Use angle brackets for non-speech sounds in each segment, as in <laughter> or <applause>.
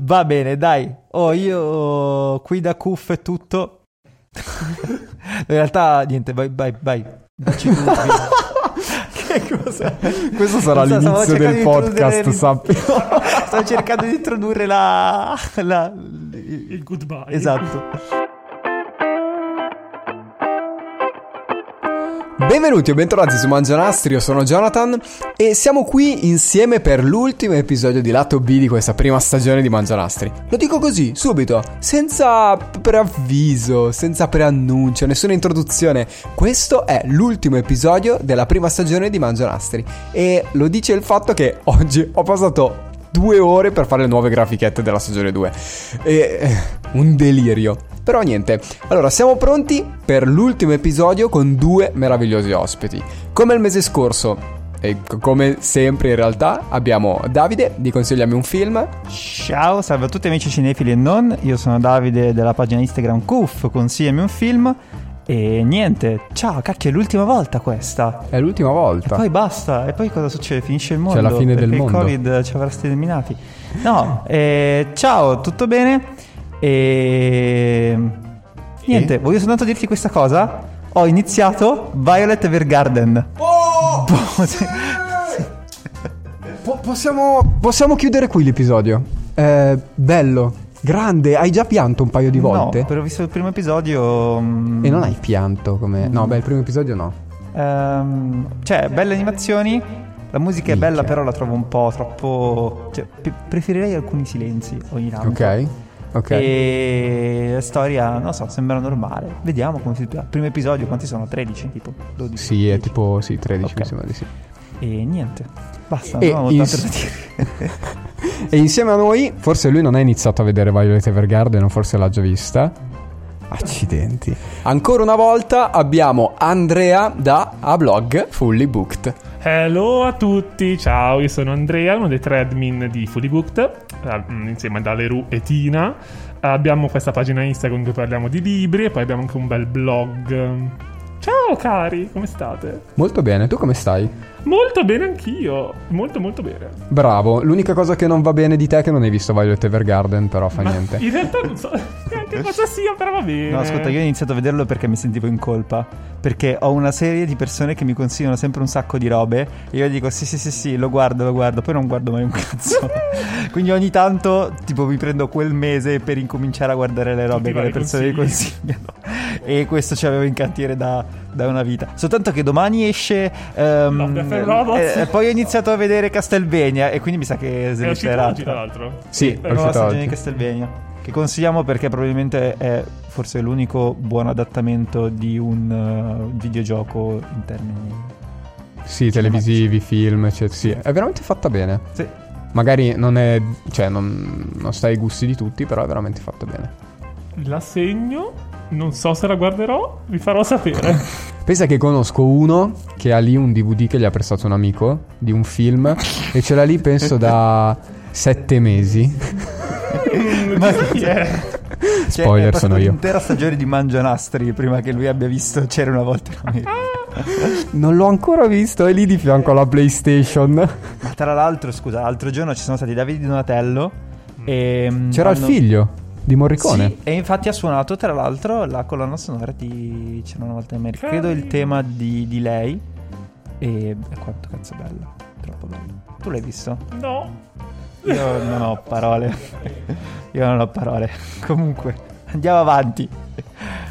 Va bene, dai. Oh, io qui da cuff e tutto. In realtà, niente, vai, vai, vai. Dacci tu, <laughs> che cosa? Questo sarà so, l'inizio del podcast, sappi. <laughs> Sto cercando di introdurre la... la... Il goodbye. Esatto. Benvenuti o bentornati su Mangianastri, io sono Jonathan e siamo qui insieme per l'ultimo episodio di lato B di questa prima stagione di Mangianastri. Lo dico così, subito, senza preavviso, senza preannuncio, nessuna introduzione. Questo è l'ultimo episodio della prima stagione di Mangianastri e lo dice il fatto che oggi ho passato due ore per fare le nuove grafichette della stagione 2. E, eh, un delirio. Però niente, allora siamo pronti per l'ultimo episodio con due meravigliosi ospiti. Come il mese scorso, e come sempre in realtà, abbiamo Davide di Consigliami un film. Ciao, salve a tutti amici cinefili e non. Io sono Davide della pagina Instagram Cuff, consigliami un film. E niente, ciao, cacchio, è l'ultima volta questa. È l'ultima volta. Poi basta, e poi cosa succede? Finisce il mondo. C'è la fine del mondo. il Covid ci avrà sterminati. No, eh, ciao, tutto bene? E. Niente, voglio soltanto dirti questa cosa. Ho iniziato Violet Evergarden. Oh! Po- possiamo, possiamo chiudere qui l'episodio. Eh, bello, grande. Hai già pianto un paio di volte? No, però ho visto il primo episodio. mm, E non hai pianto come... No, beh, il primo episodio no. Ehm, cioè, belle animazioni. La musica è Minchia. bella, però la trovo un po' troppo. Cioè, pre- preferirei alcuni silenzi ogni tanto. Ok, ok. E la storia, non so, sembra normale. Vediamo come si. Primo episodio, quanti sono? 13, tipo 12. Sì, è 10. tipo, sì, 13 Ok. mi sembra di sì. E niente. Basta, E non ins- da dire. <laughs> E insieme a noi, forse lui non ha iniziato a vedere Violet Evergarden, o forse l'ha già vista. Accidenti. Ancora una volta abbiamo Andrea da A Blog Fully Booked. Hello a tutti, ciao, io sono Andrea, uno dei tre admin di Fully Booked, eh, mm, insieme ad Aleru e Tina. Abbiamo questa pagina Instagram in cui parliamo di libri e poi abbiamo anche un bel blog. Ciao cari, come state? Molto bene, tu come stai? Molto bene anch'io, molto molto bene. Bravo, l'unica cosa che non va bene di te è che non hai visto Violet Evergarden, però fa Ma niente. In realtà non so <laughs> neanche cosa sia, però va bene. No, ascolta, io ho iniziato a vederlo perché mi sentivo in colpa. Perché ho una serie di persone che mi consigliano sempre un sacco di robe. E io dico: sì, sì, sì, sì, lo guardo, lo guardo. Poi non guardo mai un cazzo. <laughs> Quindi ogni tanto, tipo, mi prendo quel mese per incominciare a guardare le robe Tutti che le persone mi consigli. consigliano. E questo ci avevo in cantiere da, da una vita. Soltanto che domani esce. Robots. eh, e poi ho iniziato a vedere Castlevania. E quindi mi sa che smetterà. oggi, tra l'altro. Sì, La nuova stagione di Castlevania. Che consigliamo perché probabilmente è forse l'unico buon adattamento di un uh, videogioco in termini. Sì, televisivi, film, eccetera. Sì, è veramente fatta bene. Sì. Magari non è... cioè, non, non sta ai gusti di tutti, però è veramente fatta bene. La segno, non so se la guarderò, vi farò sapere. <laughs> Pensa che conosco uno che ha lì un DVD che gli ha prestato un amico di un film e ce l'ha lì penso da sette mesi. <laughs> Ma chi è? Cioè, Spoiler, è sono io. L'intera stagione di Mangianastri prima che lui abbia visto C'era una volta in America. <laughs> Non l'ho ancora visto, è lì di fianco alla PlayStation. Ma tra l'altro, scusa, l'altro giorno ci sono stati Davide Donatello. E, mm, C'era il hanno- figlio di Morricone. Sì, e infatti ha suonato tra l'altro la colonna sonora di C'era una volta in America. Credo il tema di, di lei. E quanto cazzo è bella. Troppo bella. Tu l'hai visto? No. Io non ho parole. Io non ho parole. <laughs> Comunque, andiamo avanti.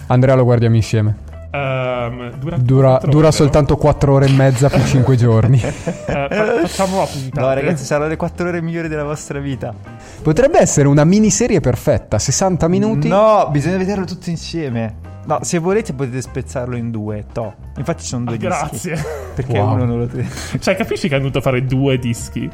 Andrea lo guardiamo insieme. Ehm, dura Dura, quattro dura ore, soltanto 4 ore e mezza più 5 giorni. no? Fa- facciamo la puntata. No, ragazzi, saranno le 4 ore migliori della vostra vita. Potrebbe essere una miniserie perfetta, 60 minuti. No, bisogna vederlo tutto insieme. No, se volete potete spezzarlo in due. To. Infatti ci sono due Ah, dischi. grazie. Perché Wow. uno non lo tiene. <laughs> Cioè, capisci che hanno dovuto fare due dischi?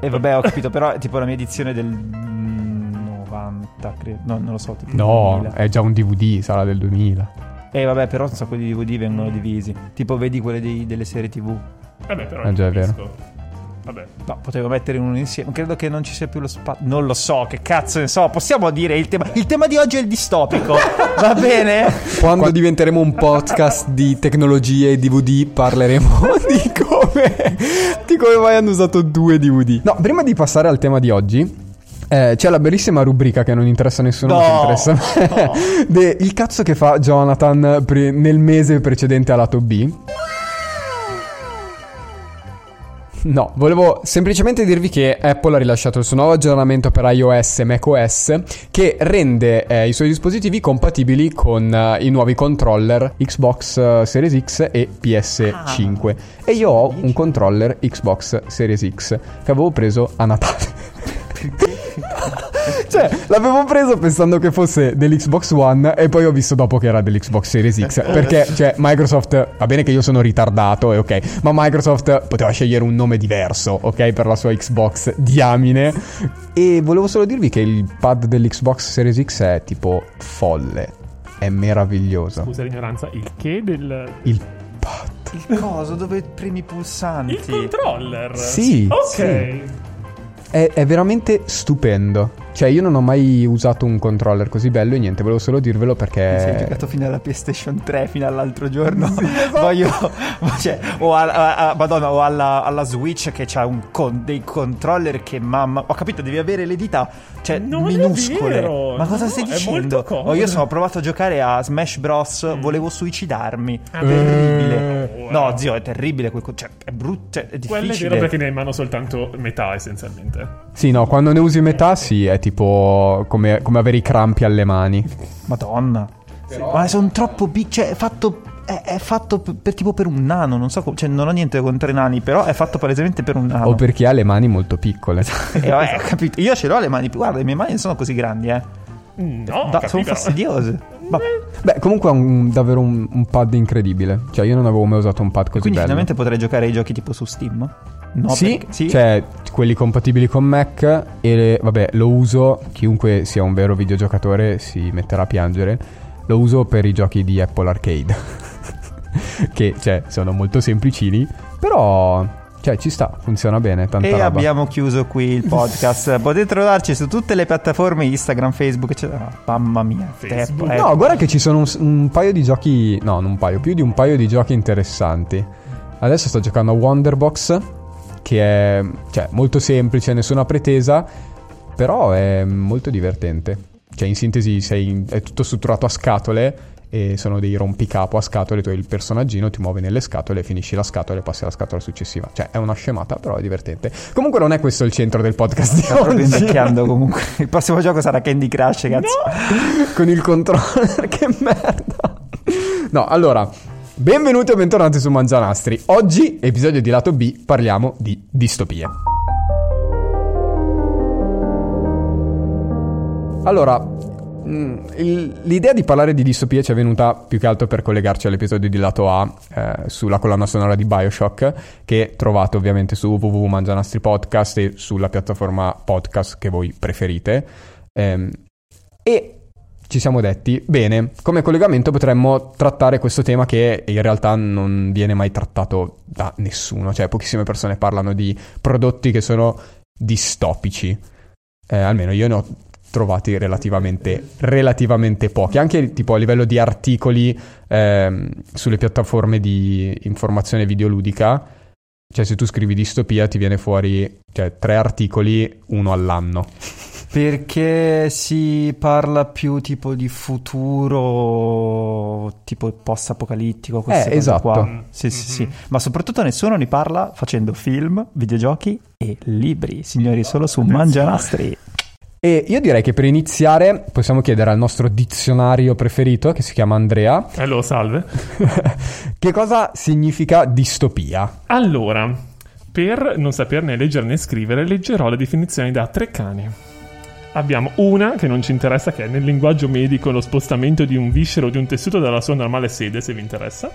E vabbè, ho capito, però è tipo la mia edizione del mm, 90, credo. No, non lo so, tipo No, 2000. è già un DVD, sarà del 2000. E vabbè, però un sacco di DVD vengono divisi. Tipo vedi quelle dei- delle serie TV. Vabbè, però Eh, già, è vero. Vabbè. No, potevo mettere uno insieme. Credo che non ci sia più lo spazio. Non lo so, che cazzo ne so. Possiamo dire il tema. Il tema di oggi è il distopico. <laughs> Va bene? Quando diventeremo un podcast di tecnologie e DVD parleremo <laughs> di come, di come mai hanno usato due DVD. No, prima di passare al tema di oggi, Eh, c'è la bellissima rubrica che non interessa a nessuno, ma No! che interessa a me. No. <laughs> De- il cazzo che fa Jonathan pre- nel mese precedente a lato B. No, volevo semplicemente dirvi che Apple ha rilasciato il suo nuovo aggiornamento per iOS e macOS che rende eh, i suoi dispositivi compatibili con eh, i nuovi controller Xbox eh, Series X e PS5. E io ho un controller Xbox Series X che avevo preso a Natale. <laughs> Cioè, l'avevo preso pensando che fosse dell'Xbox One e poi ho visto dopo che era dell'Xbox Series X. Perché, cioè, Microsoft, va bene che io sono ritardato, e ok, ma Microsoft poteva scegliere un nome diverso, ok, per la sua Xbox diamine. E volevo solo dirvi che il pad dell'Xbox Series X è tipo folle. È meraviglioso. Scusa l'ignoranza, il che del... Il pad. Il coso dove premi i pulsanti. Il controller. Sì, Ok. sì. È, è veramente stupendo. Cioè, io non ho mai usato un controller così bello e niente, volevo solo dirvelo perché. Sei giocato fino alla PlayStation 3 fino all'altro giorno. <laughs> <laughs> Voglio. cioè, o, a- a- a- Madonna, o alla, alla Switch che c'ha un con- dei controller che mamma. Ho capito, devi avere le dita. Cioè, Non è minuscole. vero, Ma cosa no, stai è dicendo? molto comodo. Oh, io sono provato a giocare a Smash Bros. Volevo suicidarmi. Ah, terribile. eh. No, zio, è terribile. quel Cioè, è brutto. Cioè, è Quello è difficile. vero perché ne hai in mano soltanto metà essenzialmente. Sì, no, quando ne usi metà, sì, è tipo come, come avere i crampi alle mani. Madonna. Ma sono troppo piccoli. Cioè, è fatto. È, è fatto per, per- tipo per un nano. Non so. Cioè, non ho niente contro i nani. Però è fatto palesemente per un nano. O per chi ha le mani molto piccole. E vabbè, ho capito. Io ce l'ho le mani. più- Guarda, le mie mani non sono così grandi, eh. No, Da- sono fastidiose. Ma- Beh, comunque è un- davvero un, un pad incredibile. Cioè, io non avevo mai usato un pad così quindi bello. finalmente potrei giocare ai giochi tipo su Steam? No, sì, perché- sì. cioè quelli compatibili con Mac e vabbè, lo uso, chiunque sia un vero videogiocatore si metterà a piangere, lo uso per i giochi di Apple Arcade. <laughs> che cioè sono molto semplicini, però cioè ci sta, funziona bene, E roba. abbiamo chiuso qui il podcast. <laughs> Potete trovarci su tutte le piattaforme Instagram, Facebook, eccetera. Mamma mia, Facebook. eh. No, guarda che ci sono un, un paio di giochi, no, non un paio, più di un paio di giochi interessanti. Adesso sto giocando a Wonderbox, che è cioè, molto semplice, nessuna pretesa, però è molto divertente. Cioè, in sintesi, sei- è tutto strutturato a scatole e sono dei rompicapo a scatole. Tu hai il personaggino, ti muovi nelle scatole, finisci la scatola e passi alla scatola successiva. Cioè, è una scemata, però è divertente. Comunque, non è questo il centro del podcast di proprio oggi. invecchiando <laughs> comunque. Il prossimo gioco sarà Candy Crush, cazzo. con il controller, <laughs> che merda. No, allora, benvenuti o bentornati su Mangianastri. Oggi, episodio di lato B, parliamo di distopie. Allora, mm, l'idea di parlare di distopie ci è venuta più che altro per collegarci all'episodio di lato A eh, sulla colonna sonora di Bioshock, che trovate ovviamente su www.mangianastri podcast e sulla piattaforma podcast che voi preferite. Ehm, e ci siamo detti, bene, come collegamento potremmo trattare questo tema che in realtà non viene mai trattato da nessuno, cioè pochissime persone parlano di prodotti che sono distopici, Eh, almeno io ne ho trovati relativamente, relativamente pochi, anche tipo a livello di articoli ehm, sulle piattaforme di informazione videoludica, cioè se tu scrivi distopia ti viene fuori cioè, tre articoli, uno all'anno. Perché si parla più tipo di futuro, tipo post-apocalittico, queste Eh, cose esatto. qua. Sì, sì, sì. Ma soprattutto nessuno ne parla facendo film, videogiochi e libri, signori, solo su Mangianastri. E io direi che per iniziare possiamo chiedere al nostro dizionario preferito, che si chiama Andrea, Hello, salve. <laughs> che cosa significa distopia? Allora, per non saperne leggere né scrivere, leggerò le definizioni da tre cani. Abbiamo una che non ci interessa, che è nel linguaggio medico lo spostamento di un viscero o di un tessuto dalla sua normale sede, se vi interessa.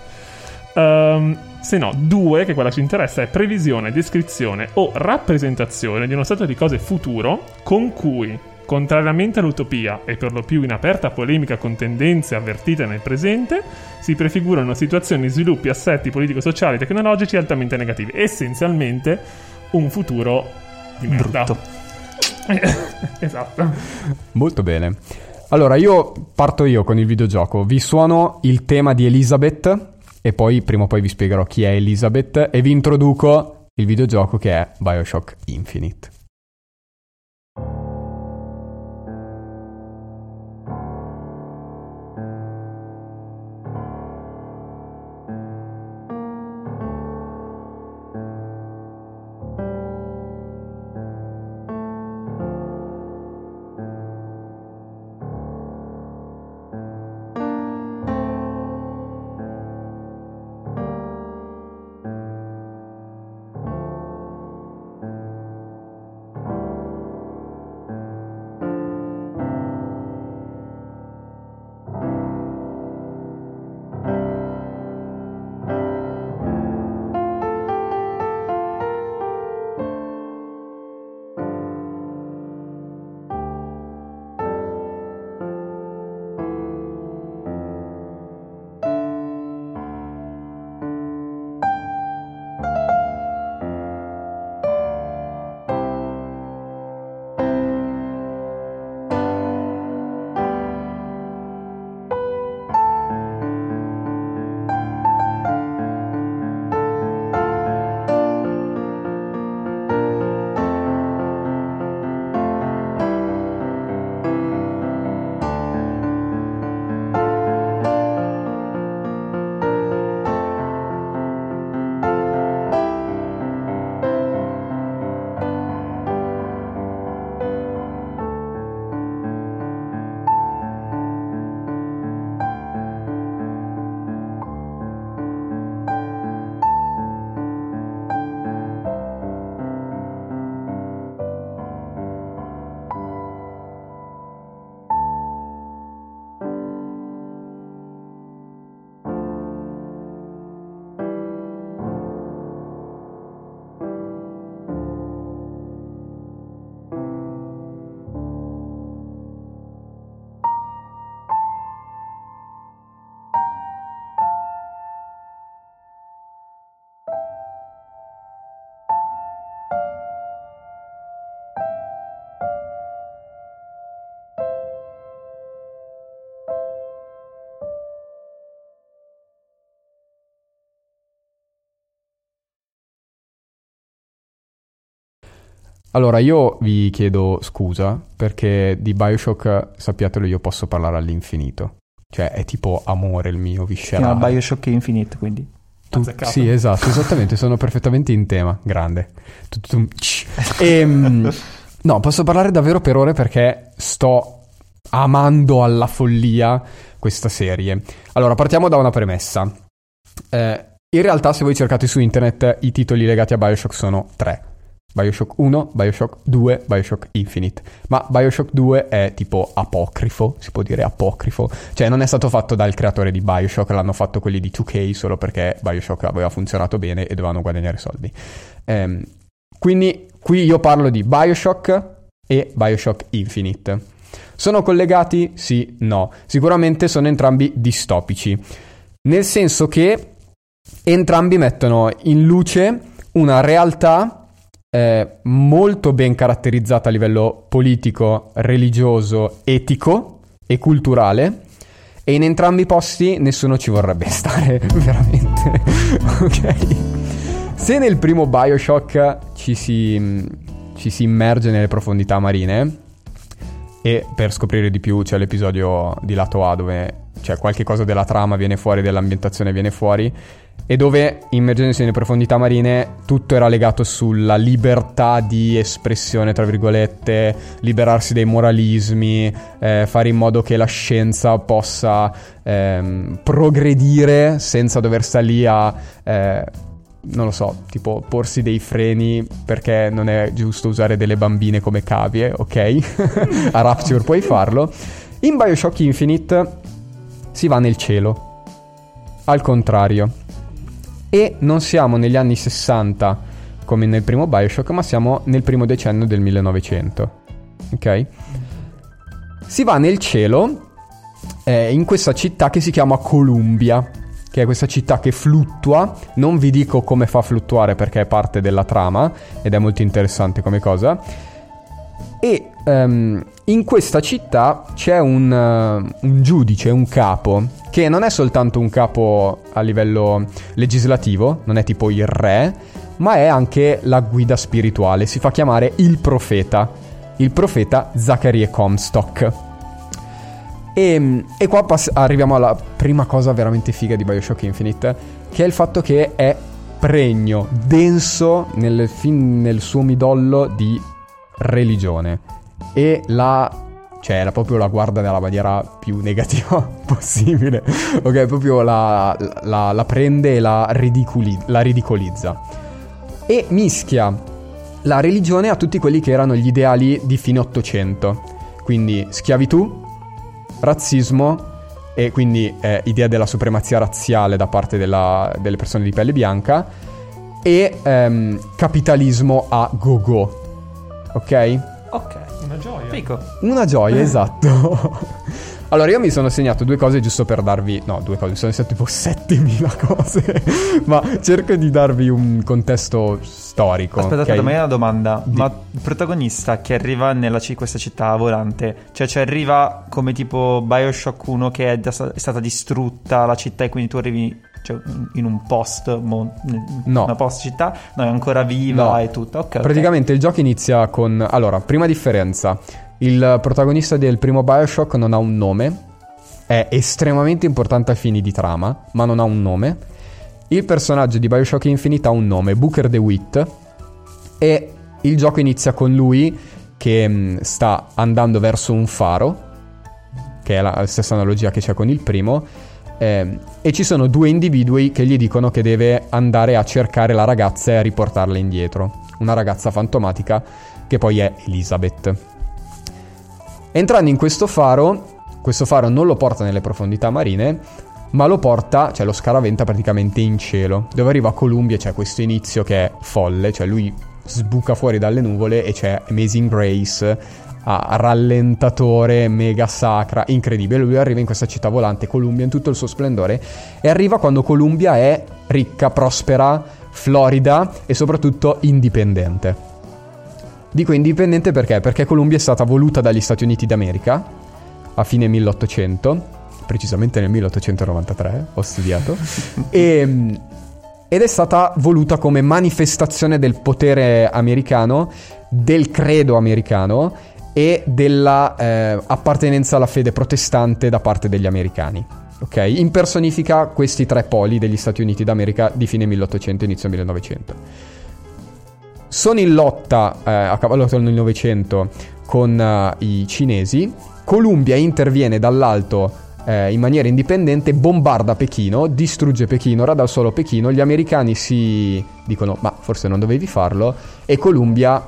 Ehm, se no, due, che quella ci interessa, è previsione, descrizione o rappresentazione di uno stato di cose futuro con cui, contrariamente all'utopia e per lo più in aperta polemica con tendenze avvertite nel presente, si prefigurano situazioni, sviluppi, assetti politico-sociali, tecnologici altamente negativi. Essenzialmente un futuro di merda. Brutto. <laughs> esatto. Molto bene. Allora, io parto io con il videogioco. Vi suono il tema di Elizabeth e poi prima o poi vi spiegherò chi è Elizabeth e vi introduco il videogioco che è Bioshock Infinite. Allora, io vi chiedo scusa perché di Bioshock, sappiatelo, io posso parlare all'infinito. Cioè, è tipo amore il mio Si chiama viscerale. Bioshock Infinite, quindi. Tu- Azzeccato. sì, esatto, esattamente, sono perfettamente in tema. Grande. Tsch. Ehm, <laughs> no, posso parlare davvero per ore perché sto amando alla follia questa serie. Allora, partiamo da una premessa. Eh, in realtà, se voi cercate su internet, i titoli legati a Bioshock sono tre. Bioshock 1, Bioshock 2, Bioshock Infinite. Ma Bioshock 2 è tipo apocrifo, si può dire apocrifo. Cioè non è stato fatto dal creatore di Bioshock, l'hanno fatto quelli di 2K solo perché Bioshock aveva funzionato bene e dovevano guadagnare soldi. Ehm, quindi qui io parlo di Bioshock e Bioshock Infinite. Sono collegati? Sì, no. Sicuramente sono entrambi distopici. Nel senso che entrambi mettono in luce una realtà eh, molto ben caratterizzata a livello politico, religioso, etico e culturale. E in entrambi i posti nessuno ci vorrebbe <laughs> stare, veramente. <laughs> ok? Se nel primo Bioshock ci si, ci si immerge nelle profondità marine, e per scoprire di più c'è l'episodio di lato A dove c'è qualche cosa della trama viene fuori, dell'ambientazione viene fuori, e dove immergendosi nelle profondità marine tutto era legato sulla libertà di espressione, tra virgolette, liberarsi dai moralismi, eh, fare in modo che la scienza possa ehm, progredire senza dover stare lì a... eh, non lo so, tipo porsi dei freni perché non è giusto usare delle bambine come cavie, ok? <laughs> a Rapture puoi farlo. In Bioshock Infinite si va nel cielo. Al contrario. E non siamo negli anni 60 come nel primo Bioshock, ma siamo nel primo decennio del 1900. Ok? Si va nel cielo eh, in questa città che si chiama Columbia, che è questa città che fluttua. Non vi dico come fa a fluttuare perché è parte della trama ed è molto interessante come cosa. E ehm, in questa città c'è un, eh, un giudice, un capo, che non è soltanto un capo a livello legislativo, non è tipo il re, ma è anche la guida spirituale. Si fa chiamare il profeta, il profeta Zachariah Comstock. E, e qua pass- arriviamo alla prima cosa veramente figa di Bioshock Infinite, che è il fatto che è pregno, denso nel, fin nel suo midollo di religione. E la cioè era proprio la guarda nella maniera più negativa <laughs> possibile. ok, proprio la, la- la prende e la, ridicoli- la ridicolizza. E mischia la religione a tutti quelli che erano gli ideali di fine Ottocento. Quindi schiavitù, razzismo e quindi eh, idea della supremazia razziale da parte della- delle persone di pelle bianca e ehm, capitalismo a go-go. Ok? Ok. Una gioia. Fico. Una gioia, <laughs> esatto. Allora, io mi sono segnato due cose giusto per darvi. No, due cose, mi sono segnato tipo 7000 <laughs> cose. ma cerco di darvi un contesto storico. Aspetta, ok? aspetta, ma io ho una domanda. Di- Ma il protagonista che arriva nella ci- questa città volante, cioè ci arriva come tipo Bioshock 1 che è, da- è stata distrutta la città e quindi tu arrivi cioè, in un post, mo- No. una post città, no, è ancora viva No. e tutto. Ok, ok. Praticamente il gioco inizia con. Allora, prima differenza: il protagonista del primo Bioshock non ha un nome. È estremamente importante ai fini di trama, ma non ha un nome. Il personaggio di Bioshock Infinite ha un nome, Booker DeWitt. E il gioco inizia con lui che mh, sta andando verso un faro, che è la stessa analogia che c'è con il primo. Ehm, e ci sono due individui che gli dicono che deve andare a cercare la ragazza e a riportarla indietro. Una ragazza fantomatica che poi è Elizabeth. Entrando in questo faro, questo faro non lo porta nelle profondità marine, ma lo porta, cioè lo scaraventa praticamente in cielo, dove arriva a Columbia, c'è questo inizio che è folle, cioè lui sbuca fuori dalle nuvole e c'è Amazing Grace a rallentatore mega sacra, incredibile. Lui arriva in questa città volante, Columbia, in tutto il suo splendore, e arriva quando Columbia è ricca, prospera, florida e soprattutto indipendente. Dico indipendente perché? Perché Columbia è stata voluta dagli Stati Uniti d'America a fine 1800, precisamente nel 1893, ho studiato, <laughs> e, ed è stata voluta come manifestazione del potere americano, del credo americano e della eh, appartenenza alla fede protestante da parte degli americani. Ok? Impersonifica questi tre poli degli Stati Uniti d'America di fine 1800 inizio 1900. Sono in lotta eh, a cavallo del 1900 con eh, i cinesi. Columbia interviene dall'alto eh, in maniera indipendente, bombarda Pechino, distrugge Pechino, rada al suolo Pechino. Gli americani si dicono: Ma forse non dovevi farlo. E Columbia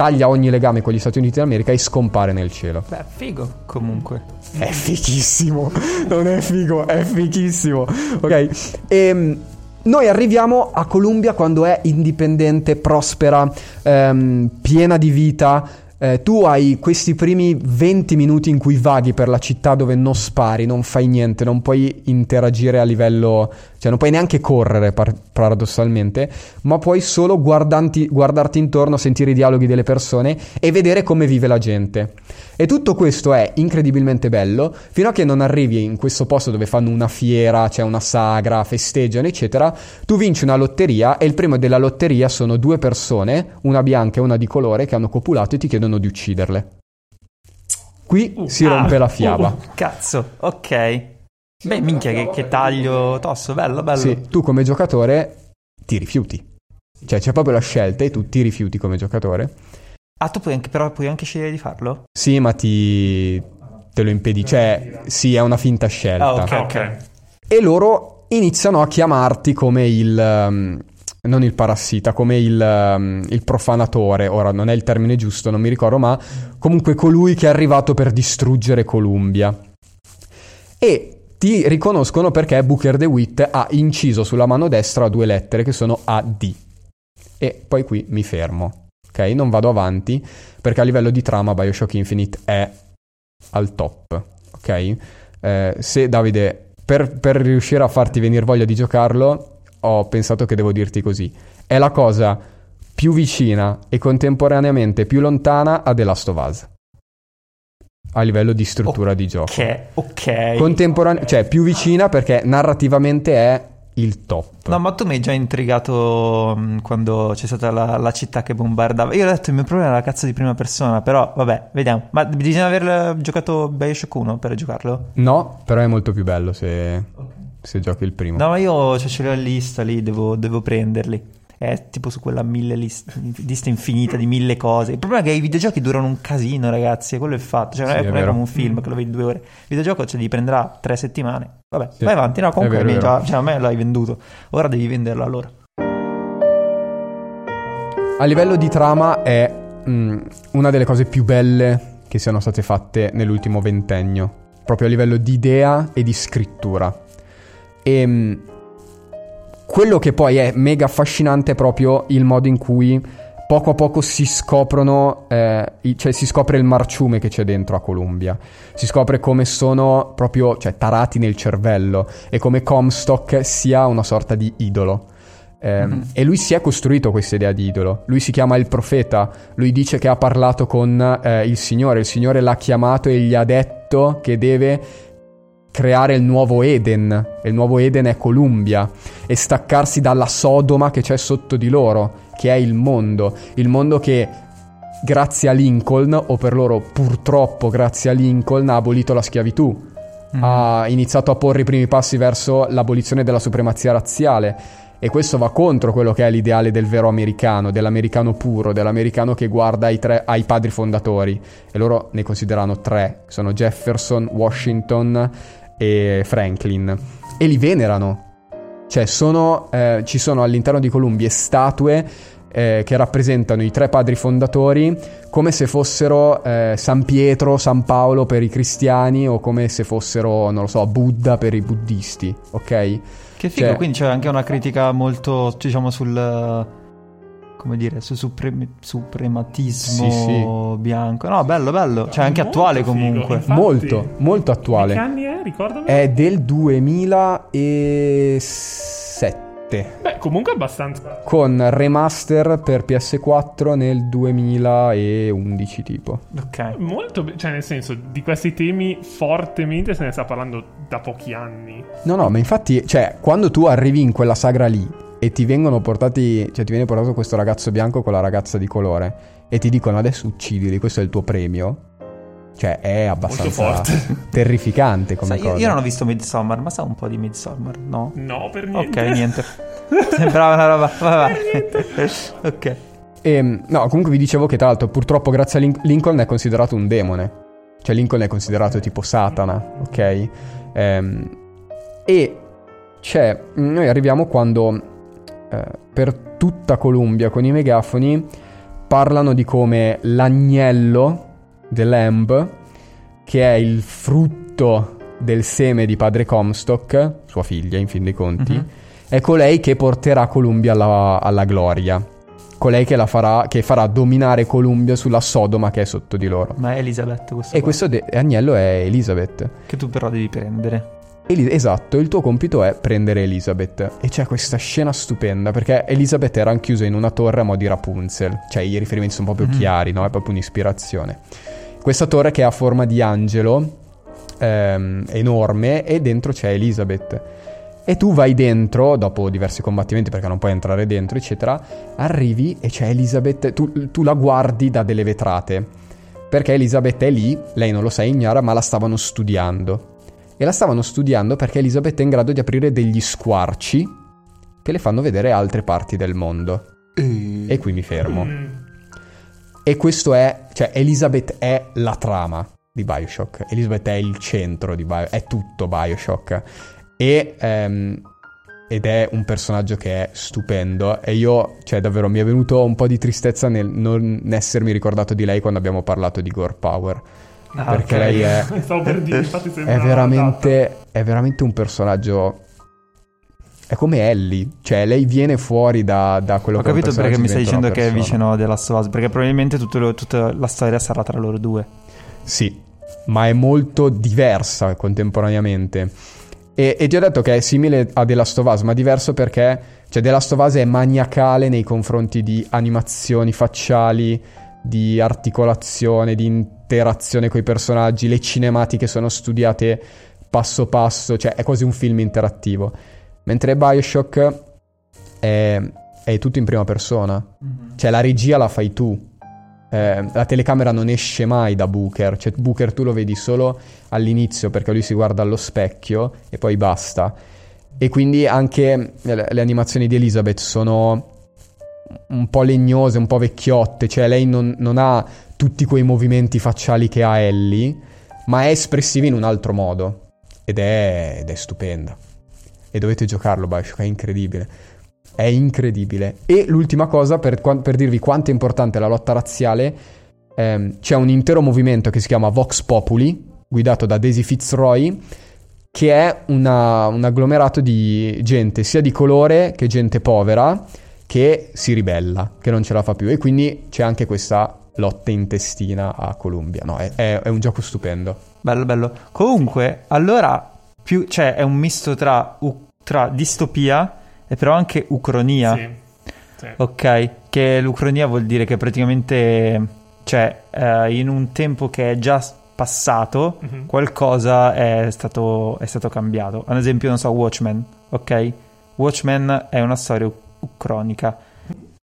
taglia ogni legame con gli Stati Uniti d'America e scompare nel cielo. Beh, figo comunque. È fichissimo, non è figo, è fichissimo. Ok, e noi arriviamo a Columbia quando è indipendente, prospera, ehm, piena di vita. Eh, tu hai questi primi 20 minuti in cui vaghi per la città dove non spari, non fai niente, non puoi interagire a livello, cioè non puoi neanche correre par- paradossalmente, ma puoi solo guardarti intorno, sentire i dialoghi delle persone e vedere come vive la gente. E tutto questo è incredibilmente bello fino a che non arrivi in questo posto dove fanno una fiera, c'è una sagra, festeggiano, eccetera. Tu vinci una lotteria e il premio della lotteria sono due persone, una bianca e una di colore, che hanno copulato e ti chiedono di ucciderle. Qui Uh, si ah, rompe la fiaba. uh. <laughs> Cazzo, ok. Beh, minchia, che, che taglio tosso, bello, bello. Sì, tu come giocatore ti rifiuti. Cioè c'è proprio la scelta e tu ti rifiuti come giocatore. Ah, tu puoi anche, però puoi anche scegliere di farlo? Sì, ma ti te lo impedisce. Cioè, sì, è una finta scelta. Ah, ok. Ok. E loro iniziano a chiamarti come il. um, non il parassita, come il, um, il profanatore. Ora non è il termine giusto, non mi ricordo, ma comunque colui che è arrivato per distruggere Columbia. E ti riconoscono perché Booker DeWitt ha inciso sulla mano destra due lettere che sono AD. E poi qui mi fermo. Ok, non vado avanti perché a livello di trama Bioshock Infinite è al top. Ok? Eh, se Davide, per, per riuscire a farti venire voglia di giocarlo, ho pensato che devo dirti così. È la cosa più vicina e contemporaneamente più lontana a The Last of Us. A livello di struttura di gioco. Ok, ok. Contemporane- cioè più vicina perché narrativamente è il top. No, ma tu mi hai già intrigato mh, quando c'è stata la, la città che bombardava. Io ho detto il mio problema è la cazzo di prima persona, però vabbè, vediamo. Ma bisogna aver giocato Bioshock 1 per giocarlo? No, però è molto più bello se, se giochi il primo. No, ma io cioè, ce l'ho in lista lì, devo, devo prenderli. È tipo su quella mille list- lista infinita di mille cose. Il problema è che i videogiochi durano un casino, ragazzi. e Quello è il fatto. Cioè, non Sì, è, è non è vero. come un film che lo vedi due ore. Il videogioco ce li prenderà tre settimane. Vabbè, Sì. vai avanti. No, comunque È vero, è già- cioè, a me l'hai venduto. Ora devi venderlo allora. A livello di trama è mm, una delle cose più belle che siano state fatte nell'ultimo ventennio, proprio a livello di idea e di scrittura. E mm, quello che poi è mega affascinante è proprio il modo in cui poco a poco si scoprono, eh, cioè si scopre il marciume che c'è dentro a Columbia. Si scopre come sono proprio cioè, tarati nel cervello e come Comstock sia una sorta di idolo. Ehm, E lui si è costruito questa idea di idolo. Lui si chiama il profeta. Lui dice che ha parlato con eh, il Signore. Il Signore l'ha chiamato e gli ha detto che deve creare il nuovo Eden. E il nuovo Eden è Columbia. E staccarsi dalla Sodoma che c'è sotto di loro, che è il mondo. Il mondo che, grazie a Lincoln, o per loro purtroppo grazie a Lincoln, ha abolito la schiavitù. Ha iniziato a porre i primi passi verso l'abolizione della supremazia razziale. E questo va contro quello che è l'ideale del vero americano, dell'americano puro, dell'americano che guarda ai, tre- ai padri fondatori. E loro ne considerano tre, sono Jefferson, Washington e Franklin. E li venerano. Cioè, sono, eh, ci sono all'interno di Columbia statue eh, che rappresentano i tre padri fondatori come se fossero eh, San Pietro, San Paolo per i cristiani o come se fossero, non lo so, Buddha per i buddisti, ok? Che figo, Cioè- quindi c'è anche una critica molto, diciamo, sul... come dire, sul suprem- suprematismo Sì, sì. bianco. No, bello, bello. Cioè, anche attuale figo, comunque. infatti. Molto, molto attuale. anni è? Ricordami. È del 2007. 7 Beh, comunque abbastanza. con remaster per PS4 nel 2011 tipo. Ok. Molto, be- cioè nel senso, di questi temi fortemente se ne sta parlando da pochi anni. No, no, ma infatti, cioè, quando tu arrivi in quella sagra lì e ti vengono portati, cioè ti viene portato questo ragazzo bianco con la ragazza di colore e ti dicono adesso uccidili, questo è il tuo premio. Cioè, è abbastanza forte. terrificante come io, cosa. io non ho visto Midsommar, ma sa un po' di Midsommar, no? No, per Ok, niente. <laughs> niente. Sembrava una roba. Vai. ok. E, no, comunque vi dicevo che tra l'altro purtroppo grazie a Lin- Lincoln è considerato un demone. Cioè Lincoln è considerato tipo Satana, ok? Ehm, e c'è, noi arriviamo quando eh, per tutta Columbia con i megafoni parlano di come l'agnello dell'Amb, che è il frutto del seme di padre Comstock, sua figlia in fin dei conti, Mhm. è colei che porterà Columbia alla, alla gloria. Colei che, la farà, che farà dominare Columbia sulla Sodoma che è sotto di loro. Ma è Elisabeth questo. E qua, questo de- agnello è Elizabeth. Che tu però devi prendere. Eli- esatto, il tuo compito è prendere Elizabeth. E c'è questa scena stupenda perché Elizabeth era chiusa in una torre a mo' di Rapunzel. Cioè i riferimenti sono proprio Mhm. chiari, no? È proprio un'ispirazione. Questa torre che ha forma di angelo, ehm, enorme, e dentro c'è Elizabeth. E tu vai dentro, dopo diversi combattimenti perché non puoi entrare dentro, eccetera, arrivi e c'è Elizabeth, tu, tu la guardi da delle vetrate. Perché Elizabeth è lì, lei non lo sa, è ignara, ma la stavano studiando. E la stavano studiando perché Elizabeth è in grado di aprire degli squarci che le fanno vedere altre parti del mondo. E qui mi fermo. E questo è, cioè Elizabeth è la trama di Bioshock. Elizabeth è il centro di Bioshock, è tutto Bioshock. E, ehm, ed è un personaggio che è stupendo. E io, cioè davvero, mi è venuto un po' di tristezza nel non essermi ricordato di lei quando abbiamo parlato di Gore Power. Ah, perché ok. lei è, <laughs> per dire, è veramente, è veramente un personaggio. È come Ellie, cioè lei viene fuori da, da quello Ho che un capito perché mi stai dicendo che è vicino The Last of Us. Perché probabilmente tutto lo- tutta la storia sarà tra loro due. Sì, ma è molto diversa contemporaneamente. E, e ti ho detto che è simile a The Last of Us, ma diverso perché cioè, The Last of Us è maniacale nei confronti di animazioni facciali, di articolazione, di interazione con i personaggi. Le cinematiche sono studiate passo passo, cioè è quasi un film interattivo. Mentre Bioshock è, è tutto in prima persona. Cioè la regia la fai tu. Eh, la telecamera non esce mai da Booker. Cioè Booker tu lo vedi solo all'inizio perché lui si guarda allo specchio e poi basta. E quindi anche le, le animazioni di Elizabeth sono un po' legnose, un po' vecchiotte. Cioè lei non, non ha tutti quei movimenti facciali che ha Ellie, ma è espressiva in un altro modo. Ed è, ed è stupenda. E dovete giocarlo, Bioshock, è incredibile. È incredibile. E l'ultima cosa, per, per dirvi quanto è importante la lotta razziale, ehm, c'è un intero movimento che si chiama Vox Populi, guidato da Daisy Fitzroy, che è una- un agglomerato di gente, sia di colore che gente povera, che si ribella, che non ce la fa più. E quindi c'è anche questa lotta intestina a Columbia. No, è, è- è un gioco stupendo. Bello, bello. Comunque, allora, più, cioè, è un misto tra, u- tra distopia e però anche ucronia. Sì. Sì. Ok, che l'ucronia vuol dire che praticamente, cioè, eh, in un tempo che è già passato, Mhm. qualcosa è stato, è stato cambiato. Ad esempio, non so, Watchmen, ok? Watchmen è una storia u- ucronica.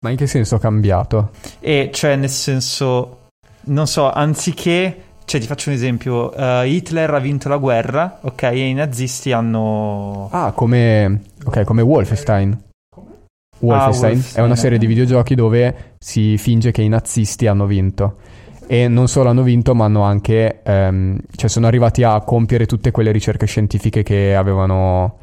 Ma in che senso ha cambiato? E cioè, nel senso, non so, anziché, cioè, ti faccio un esempio: eh, Hitler ha vinto la guerra, ok? E i nazisti hanno. Ah, come, ok, come Wolfenstein. Wolfenstein Ah, Wolfenstein, è una serie di videogiochi dove si finge che i nazisti hanno vinto. E non solo hanno vinto, ma hanno anche. ehm, cioè, sono arrivati a compiere tutte quelle ricerche scientifiche che avevano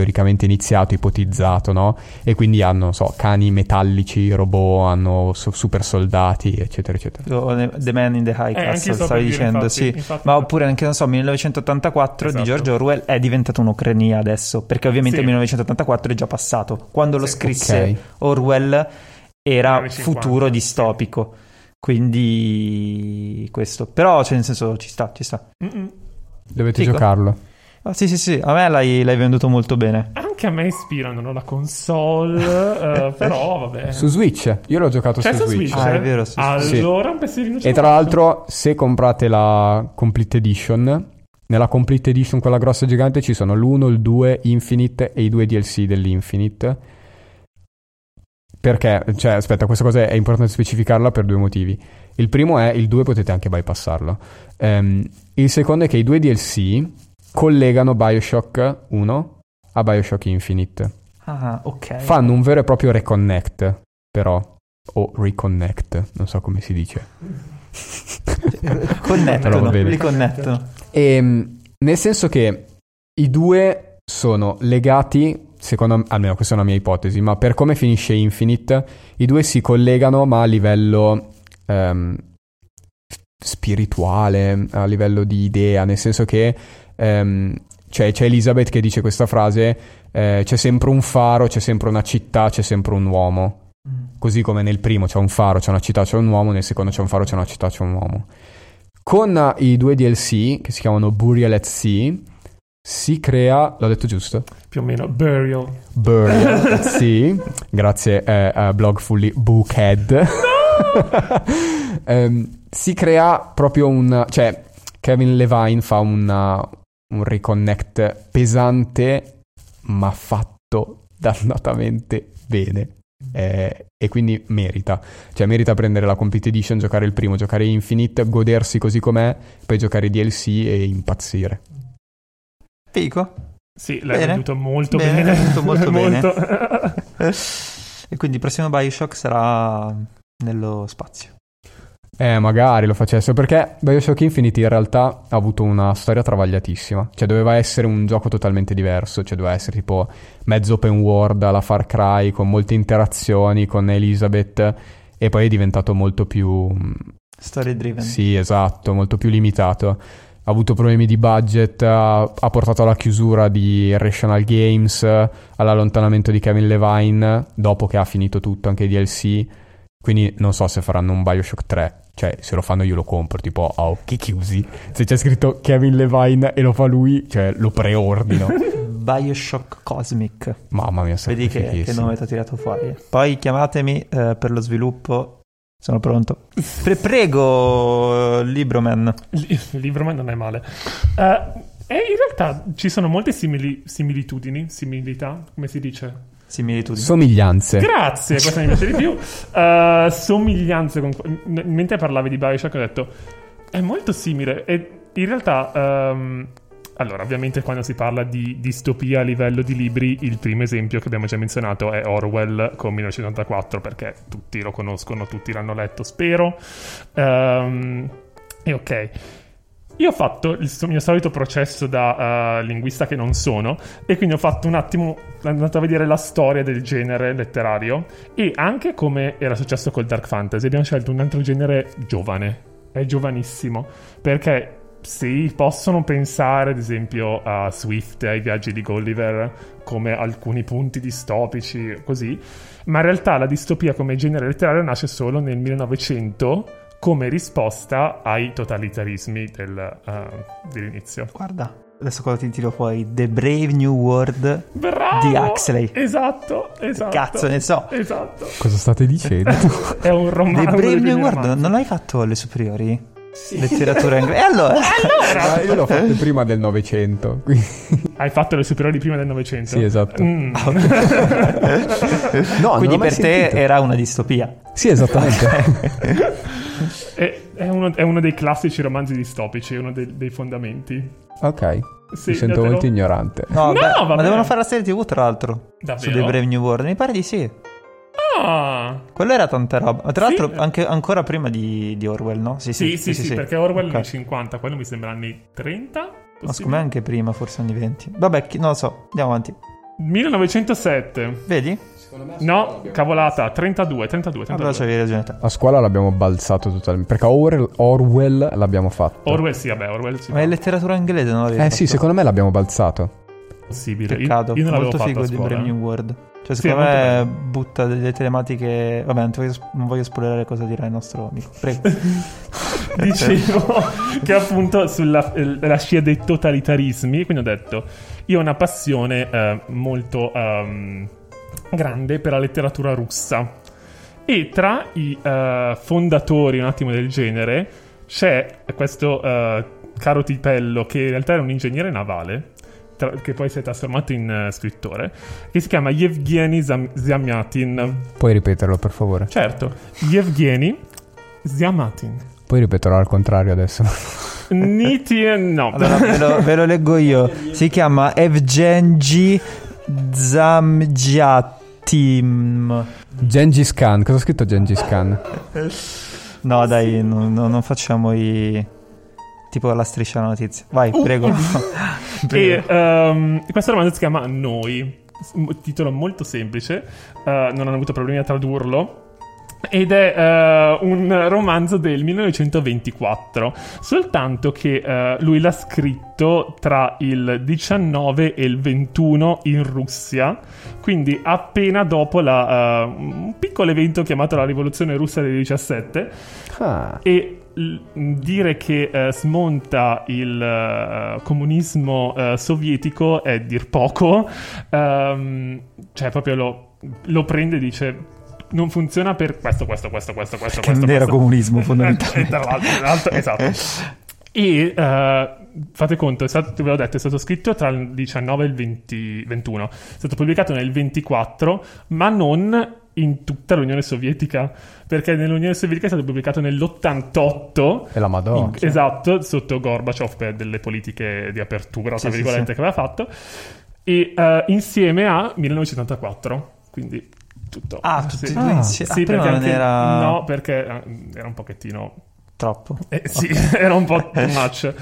teoricamente iniziato, ipotizzato, no? E quindi hanno, non so, cani metallici, robot, hanno so- super soldati, eccetera, eccetera. ne- The Man in the High Eh, Castle, stavi dicendo, infatti, sì. infatti. Ma oppure anche, non so, 1984 di Esatto. George Orwell è diventato un'ucronia adesso, perché ovviamente Sì. il 1984 è già passato. Quando lo Sì. scrisse Ok. Orwell era Anni 50, futuro distopico. Quindi questo. Però, cioè, nel senso, ci sta, ci sta. Mm-mm. Dovete Figo. giocarlo. Ah, sì, sì, sì, a me l'hai, l'hai venduto molto bene. Anche che a me ispirano. Non ho la console, eh, <laughs> però vabbè. Su Switch, io l'ho giocato C'è su su Switch. Switch? Ah, è vero, su Switch. Allora un pensierino E tra l'altro, se comprate la Complete Edition, nella Complete Edition, quella grossa gigante, ci sono l'1, il 2 Infinite e i due DLC dell'Infinite. Perché, cioè, aspetta, questa cosa è importante specificarla per due motivi. Il primo è il 2 potete anche bypassarlo. Ehm, il secondo è che i due DLC collegano Bioshock 1 a Bioshock Infinite. Ah, ok. Fanno un vero e proprio reconnect, però. O reconnect, non so come si dice. Connettono, li connettono. Ehm, nel senso che i due sono legati, secondo me, almeno questa è una mia ipotesi, ma per come finisce Infinite, i due si collegano ma a livello ehm, spirituale, a livello di idea, nel senso che ehm, c'è, c'è Elizabeth che dice questa frase, eh, c'è sempre un faro, c'è sempre una città, c'è sempre un uomo. Così come nel primo c'è un faro, c'è una città, c'è un uomo, nel secondo c'è un faro, c'è una città, c'è un uomo. Con eh, i due DLC, che si chiamano Burial at Sea, si crea, l'ho detto giusto? Più o meno. Burial. Burial <laughs> at Sea, grazie eh, a Blogfully Bookhead. <laughs> Ehm, si crea proprio un... cioè Kevin Levine fa una- un reconnect pesante ma fatto dannatamente bene. Eh, e quindi merita, cioè merita prendere la Complete Edition, giocare il primo, giocare Infinite, godersi così com'è, poi giocare i DLC e impazzire. Fico. Sì, l'hai Bene. venduto molto Bene, bene. l'hai venduto molto <laughs> bene. E quindi il prossimo Bioshock sarà nello spazio. Eh, magari lo facessero perché Bioshock Infinite in realtà ha avuto una storia travagliatissima. Cioè, doveva essere un gioco totalmente diverso. Cioè, doveva essere tipo mezzo open world alla Far Cry con molte interazioni con Elizabeth. E poi è diventato molto più. mm, Story driven. Sì, esatto, molto più limitato. Ha avuto problemi di budget, ha, portato alla chiusura di Irrational Games, all'allontanamento di Kevin Levine, dopo che ha finito tutto, anche DLC. Quindi non so se faranno un Bioshock 3. Cioè, se lo fanno io lo compro, tipo a occhi chiusi. Se c'è scritto Kevin Levine e lo fa lui, cioè lo preordino. <laughs> Bioshock Cosmic. Mamma mia, Vedi che, che nome ti ho tirato fuori. Poi chiamatemi eh, per lo sviluppo. Sono pronto. Pre- prego, Libroman. <laughs> Il il libro ma non è male. Eh, e in realtà ci sono molte simili- similitudini, similità, come si dice? Similitudini. Somiglianze. Grazie, questa mi piace di più. <laughs> Eh, somiglianze con... Mentre parlavi di Bioshock ho detto, è molto simile. E in realtà... ehm, allora, ovviamente quando si parla di distopia a livello di libri, il primo esempio che abbiamo già menzionato è Orwell con 1984, perché tutti lo conoscono, tutti l'hanno letto, spero. Ehm, e ok. Io ho fatto il mio solito processo da eh, linguista che non sono e quindi ho fatto un attimo, andato a vedere la storia del genere letterario e anche come era successo col Dark Fantasy. Abbiamo scelto un altro genere giovane, è giovanissimo, perché sì, possono pensare ad esempio a Swift, ai viaggi di Gulliver, come alcuni punti distopici, così, ma in realtà la distopia come genere letterario nasce solo nel 1900 come risposta ai totalitarismi del, eh, dell'inizio. Guarda, adesso cosa ti tiro fuori? The Brave New World. Bravo! Di Huxley. Esatto, esatto. Cazzo ne so. Esatto. Cosa state dicendo? <laughs> È un The romanzo. Brave di New World, non l'hai fatto alle superiori? Letteratura inglese. E allora? Ah, io l'ho fatto prima del Novecento. quindi- Hai fatto le superiori prima del Novecento? Sì, esatto. Mm. <laughs> No, non Quindi l'ho mai per te sentito. era una distopia. Sì, esattamente. <laughs> è, è uno, è uno dei classici romanzi distopici, è uno dei, dei fondamenti. ok. Sì, Mi sento lo- molto ignorante. No, No, beh, ma devono fare la serie TV tra l'altro. Davvero? Su The Brave New World. Mi pare di sì. Ah! Quello era tanta roba. Ma tra Sì. l'altro anche ancora prima di, di Orwell, no? Sì, sì, sì, perché Orwell Ok. anni 50, quello mi sembra anni 30? Ma Possibile? secondo me anche prima, forse anni 20. Vabbè, chi- non lo so. Andiamo avanti. 1907. Vedi? No, cavolata, 32, 32, 32. Allora c'avevi ragione te. A scuola l'abbiamo balzato totalmente. Perché Orwell, Orwell l'abbiamo fatto. Orwell sì, vabbè, Orwell sì. Ma è letteratura inglese, non l'avevi eh sì, fatto? secondo me l'abbiamo balzato. Possibile. Io- Peccato. Io, l'avevo molto figo di. Brave World. Cioè, Sì, secondo è me butta delle tematiche. Vabbè, non, voglio, non voglio spoilerare cosa dirà il nostro amico. Prego. <laughs> dicevo che appunto sulla la scia dei totalitarismi, quindi ho detto, io ho una passione eh, molto ehm, grande per la letteratura russa. E tra i eh, fondatori un attimo del genere c'è questo eh, caro tipello che in realtà era un ingegnere navale, tra- che poi si è trasformato in eh, scrittore, che si chiama Yevgeny Zam- Zamiatin. Puoi ripeterlo, per favore? Certo, Yevgeny Zamiatin. Puoi ripeterlo al contrario adesso. <laughs> Niti no. Allora, ve lo, ve lo leggo io. Si chiama Evgenji Zamjatim. Gengis Khan. Cosa ha scritto Gengis Khan? No, dai, no- no- non facciamo i. Tipo la striscia della notizia. Vai, prego. <laughs> E Prego. ehm, questo romanzo si chiama Noi, titolo molto semplice, eh, non hanno avuto problemi a tradurlo. Ed è eh, un romanzo del 1924, soltanto che eh, lui l'ha scritto tra il 19 e il 21 in Russia, quindi appena dopo la, eh, un piccolo evento chiamato la rivoluzione russa del 17, Ah. e dire che eh, smonta il eh, comunismo eh, sovietico è dir poco, Ehm, cioè proprio lo, lo prende e dice non funziona per questo, questo, questo, questo, questo, Che questo. non era questo. comunismo, <laughs> fondamentalmente. tra l'altro, tra l'altro, esatto. E eh, fate conto, è stato, ve l'ho detto, è stato scritto tra il 19 e il 20 21. È stato pubblicato nel 24, ma non in tutta l'Unione Sovietica, perché nell'Unione Sovietica è stato pubblicato nell'88. E la Madonna. In- esatto, sotto Gorbaciov per delle politiche di apertura, tra Sì, sì, virgolette, sì. che aveva fatto. E eh, insieme a 1984. Quindi tutto. Ah, tutti sì. due insieme. Sì, Ah, perché anche- era No, perché eh, era un pochettino troppo. eh, sì, <laughs> era un po' too much.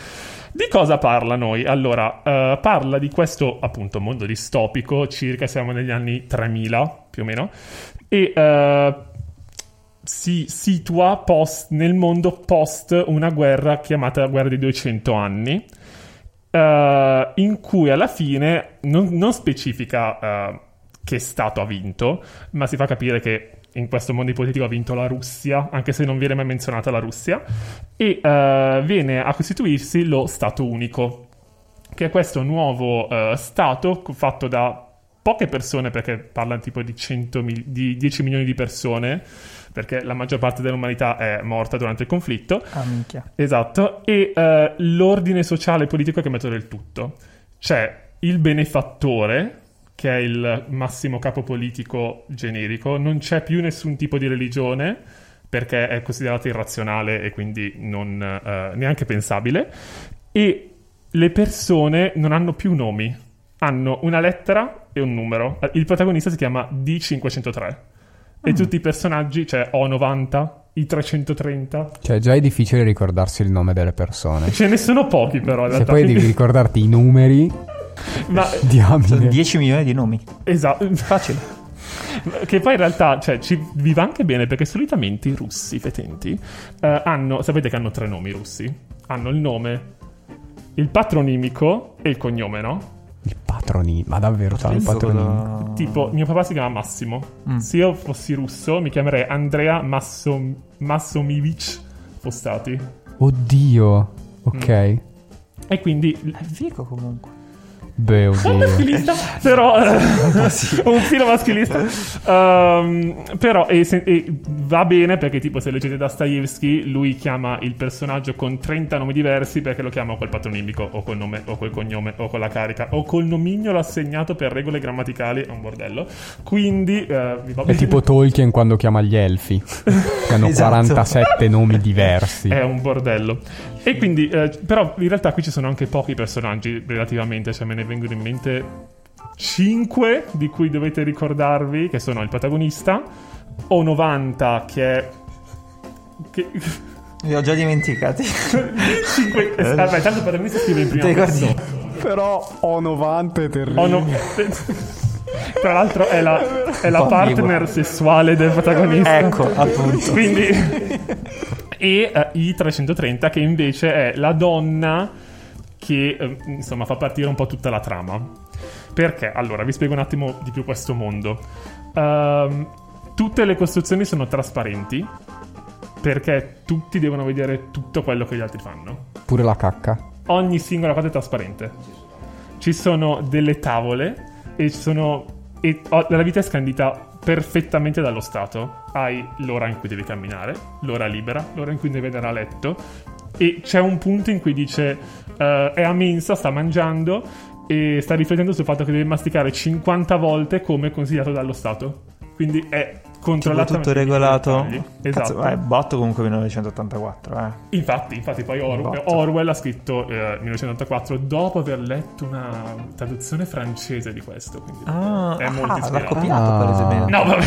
Di cosa parla noi? Allora, eh, parla di questo appunto mondo distopico, circa siamo negli anni 3000 più o meno, e eh, si situa post, nel mondo post una guerra chiamata guerra dei 200 anni, eh, in cui alla fine non, non specifica eh, che Stato ha vinto, ma si fa capire che in questo mondo ipotetico ha vinto la Russia, anche se non viene mai menzionata la Russia, e eh, viene a costituirsi lo Stato unico, che è questo nuovo eh, Stato fatto da poche persone, perché parlano tipo di, 100 mil- di 10 milioni di persone, perché la maggior parte dell'umanità è morta durante il conflitto, Ah, minchia. Esatto, e eh, l'ordine sociale e politico è cambiato del tutto. C'è il benefattore, che è il massimo capo politico generico, non c'è più nessun tipo di religione, perché è considerato irrazionale e quindi non eh, neanche pensabile, e le persone non hanno più nomi, hanno una lettera e un numero. Il protagonista si chiama D503 e tutti i personaggi, cioè O90, I330, Cioè, già è difficile ricordarsi il nome delle persone. Ce ne sono pochi però in Se realtà. poi devi <laughs> ricordarti i numeri, Ma <laughs> diamine. 10 milioni di nomi. esatto. Facile. Che poi in realtà cioè, ci vi va anche bene perché solitamente i russi i fetenti eh, hanno. Sapete che hanno tre nomi i russi? Hanno il nome, il patronimico e il cognome, no? Il patronimo. Ma davvero c'ha il patronimo? Cosa- Tipo, mio papà si chiama Massimo. Mm. Se io fossi russo, mi chiamerei Andrea Massom- Massomivic Fostati. Oddio. Ok. E quindi È figo comunque. Beh, maschilista, però <laughs> <laughs> un filo maschilista. Ehm, però e se- e va bene perché, tipo, se leggete Dostoevsky, lui chiama il personaggio con 30 nomi diversi perché lo chiama o col patronimico, o col nome, o col cognome, o con la carica, o col nomignolo assegnato per regole grammaticali. È un bordello. Quindi, va È tipo Tolkien quando chiama gli elfi. <laughs> Che hanno Esatto. 47 nomi diversi. È un bordello. E quindi, eh, però, in realtà qui ci sono anche pochi personaggi relativamente, cioè me ne vengono in mente 5 di cui dovete ricordarvi, che sono il protagonista, o 90 che è... Che... Li ho già dimenticati. <laughs> 5... Vabbè, tanto il protagonista scrive in prima persona. Però ho 90 è terribile. O no- <laughs> Tra l'altro è la, è la partner sessuale del protagonista. Ecco, appunto. Quindi <laughs> e eh, I330 che invece è la donna che eh, insomma fa partire un po' tutta la trama. Perché? Allora, vi spiego un attimo di più questo mondo. Ehm, tutte le costruzioni sono trasparenti perché tutti devono vedere tutto quello che gli altri fanno. Pure la cacca. Ogni singola cosa è trasparente. Ci sono delle tavole e ci sono. E oh, la vita è scandita perfettamente dallo Stato. Hai l'ora in cui devi camminare, l'ora libera, l'ora in cui devi andare a letto. E c'è un punto in cui dice: eh, è a mensa, sta mangiando e sta riflettendo sul fatto che deve masticare 50 volte come consigliato dallo Stato. Quindi è controllato. tutto regolato. Esatto. Cazzo, eh, botto comunque 1984, eh. Infatti, infatti poi Or- Botto. Orwell ha scritto eh, 1984 dopo aver letto una traduzione francese di questo. Quindi Ah, è molto ah, l'ha ispirato. copiato Ah. palesemente. No, vabbè,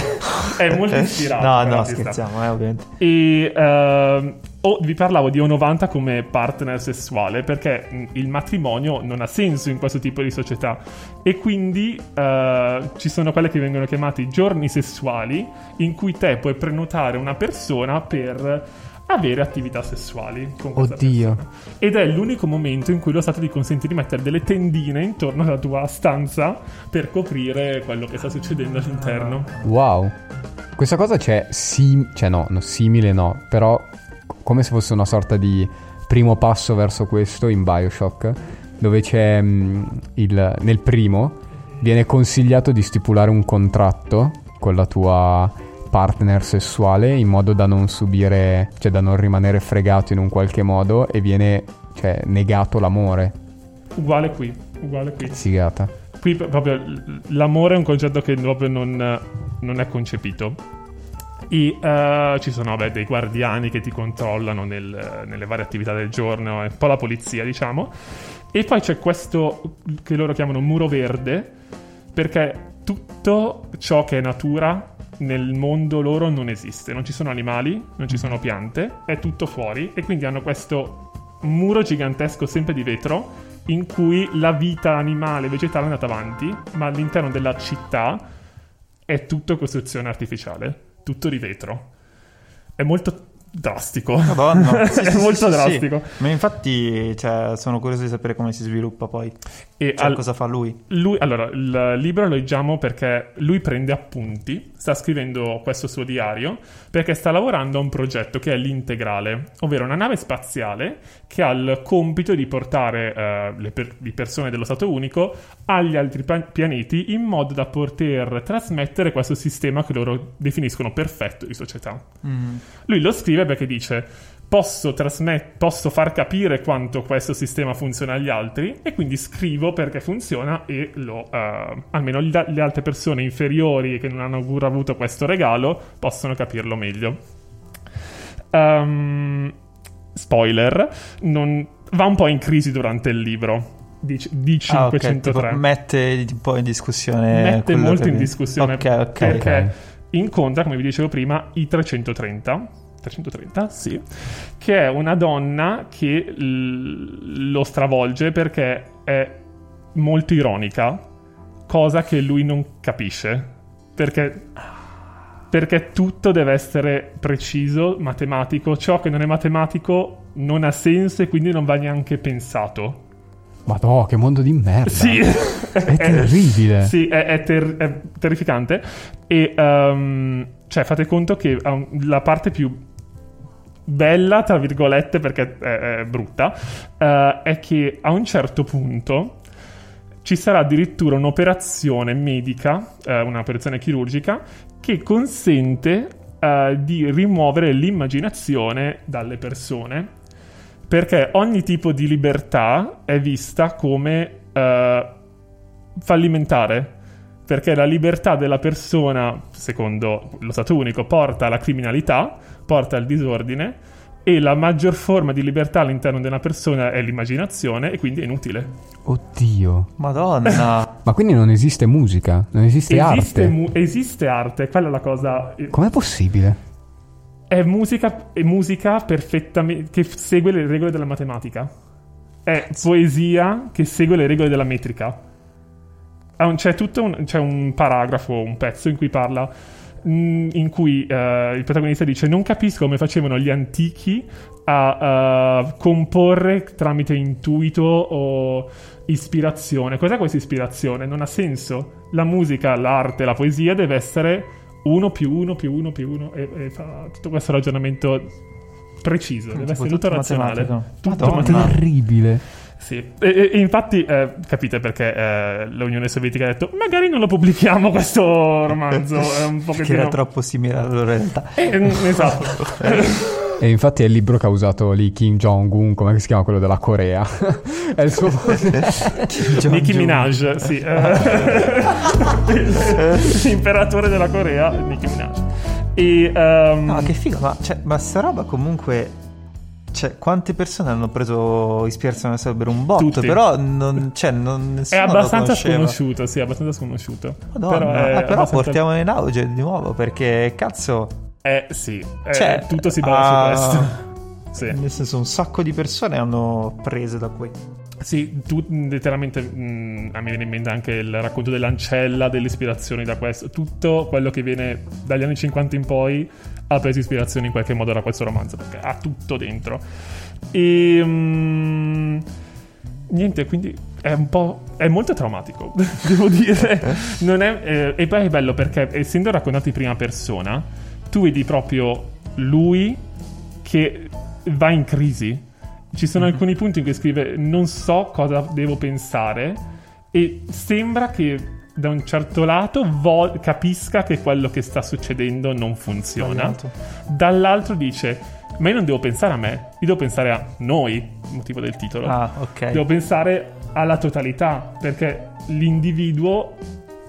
<laughs> è molto ispirato. No, no, quell'artista. scherziamo, eh, ovviamente. E ehm, oh, vi parlavo di O90 come partner sessuale perché mh, il matrimonio non ha senso in questo tipo di società e quindi eh, ci sono quelle che vengono chiamate giorni sessuali in cui te puoi prenotare una persona per avere attività sessuali con questa Oddio. persona. Ed è l'unico momento in cui lo Stato ti consente di mettere delle tendine intorno alla tua stanza per coprire quello che sta succedendo all'interno. Wow. Questa cosa c'è sim- cioè no, no, simile no, però come se fosse una sorta di primo passo verso questo in BioShock, dove c'è mm, il nel primo viene consigliato di stipulare un contratto con la tua partner sessuale in modo da non subire, cioè da non rimanere fregato in un qualche modo e viene cioè negato l'amore. Uguale qui, uguale qui. Figata. Qui proprio l'amore è un concetto che proprio non, non è concepito. E eh, ci sono vabbè, dei guardiani che ti controllano nel- nelle varie attività del giorno, è un po' la polizia, diciamo. E poi c'è questo che loro chiamano muro verde, perché tutto ciò che è natura nel mondo loro non esiste. Non ci sono animali, non ci sono piante, è tutto fuori. E quindi hanno questo muro gigantesco sempre di vetro in cui la vita animale e vegetale è andata avanti, ma all'interno della città è tutto costruzione artificiale, tutto di vetro. È molto drastico. Madonna. <laughs> Sì, è sì, molto sì, drastico. Ma infatti, cioè, sono curioso di sapere come si sviluppa poi. E Cioè, al- cosa fa lui. Lui, allora, il libro lo leggiamo perché lui prende appunti, sta scrivendo questo suo diario, perché sta lavorando a un progetto che è l'integrale, ovvero una nave spaziale che ha il compito di portare eh, le, per- le persone dello Stato Unico agli altri pa- pianeti in modo da poter trasmettere questo sistema che loro definiscono perfetto di società. Mm. Lui lo scrive perché dice posso, trasmet- posso far capire quanto questo sistema funziona agli altri e quindi scrivo perché funziona e lo, eh, almeno le altre persone inferiori che non hanno ancora avuto questo regalo possono capirlo meglio. Ehm, spoiler, non- va un po' in crisi durante il libro. Di, di Ah, ok, 503 tipo, mette un po' in discussione. mette molto che- in discussione Ok, ok. perché incontra, come vi dicevo prima, i 330. 330, sì, che è una donna che l- lo stravolge perché è molto ironica, cosa che lui non capisce. Perché, perché tutto deve essere preciso, matematico. Ciò che non è matematico non ha senso e quindi non va neanche pensato. Madò, che mondo di merda. Sì, <laughs> È terribile. Sì, è, è ter- è terrificante. E ehm, cioè, fate conto che un- la parte più bella, tra virgolette, perché è, è brutta, eh, è che a un certo punto ci sarà addirittura un'operazione medica, eh, un'operazione chirurgica, che consente eh, di rimuovere l'immaginazione dalle persone. Perché ogni tipo di libertà è vista come fallimentare. Perché la libertà della persona, secondo lo Stato unico, porta alla criminalità, porta al disordine, e la maggior forma di libertà all'interno di una persona è l'immaginazione, e quindi è inutile. Oddio. Madonna. <laughs> Ma quindi non esiste musica? Non esiste, Esiste, arte? mu- esiste arte, quella è la cosa. Com'è possibile? È musica, è musica perfettamente. che segue le regole della matematica. È poesia che segue le regole della metrica. C'è tutto un, c'è un paragrafo, un pezzo in cui parla. Mm, In cui eh, il protagonista dice: Non capisco come facevano gli antichi a eh, comporre tramite intuito o ispirazione. Cos'è questa ispirazione? Non ha senso. La musica, l'arte, la poesia deve essere 1 più 1 più 1 più 1 e, e fa tutto questo ragionamento preciso, deve essere tutto, tutto razionale. matematico. Tutto Madonna. Terribile. Sì, e, e- e infatti eh, capite perché eh, l'Unione Sovietica ha detto magari non lo pubblichiamo questo romanzo, è un <laughs> Che pochettino... era troppo simile alla loro realtà. Eh, esatto. E infatti è il libro che ha usato lì Kim Jong-un, come si chiama quello della Corea. <laughs> è il suo... <laughs> Nicki Minaj, sì. L'imperatore della Corea, Nicki Minaj. E, ehm, No, che figo, ma, cioè, ma sta roba comunque... Cioè, quante persone hanno preso ispirazione da Saber un botto, Tutti. però non, cioè, non, è abbastanza sconosciuto, sì, abbastanza sconosciuto. Madonna, però, è però abbastanza- portiamolo in auge di nuovo perché cazzo, Eh, sì, eh, Cioè, tutto si basa ah, su questo. <laughs> Sì. nel senso un sacco di persone hanno preso da qui. Sì, tu letteralmente mh, a me viene in mente anche il racconto dell'ancella, delle ispirazioni da questo. Tutto quello che viene dagli anni 50 in poi ha preso ispirazione in qualche modo da questo romanzo, perché ha tutto dentro. E mh, niente, quindi è un po'. è molto traumatico, <laughs> devo dire. Non è, eh, e poi è bello perché, essendo raccontato in prima persona, tu vedi proprio lui che va in crisi. Ci sono alcuni punti in cui scrive non so cosa devo pensare e sembra che da un certo lato vo- capisca che quello che sta succedendo non funziona. Sbagliato. Dall'altro dice ma io non devo pensare a me, io devo pensare a noi, motivo del titolo. Ah, ok. Devo pensare alla totalità, perché l'individuo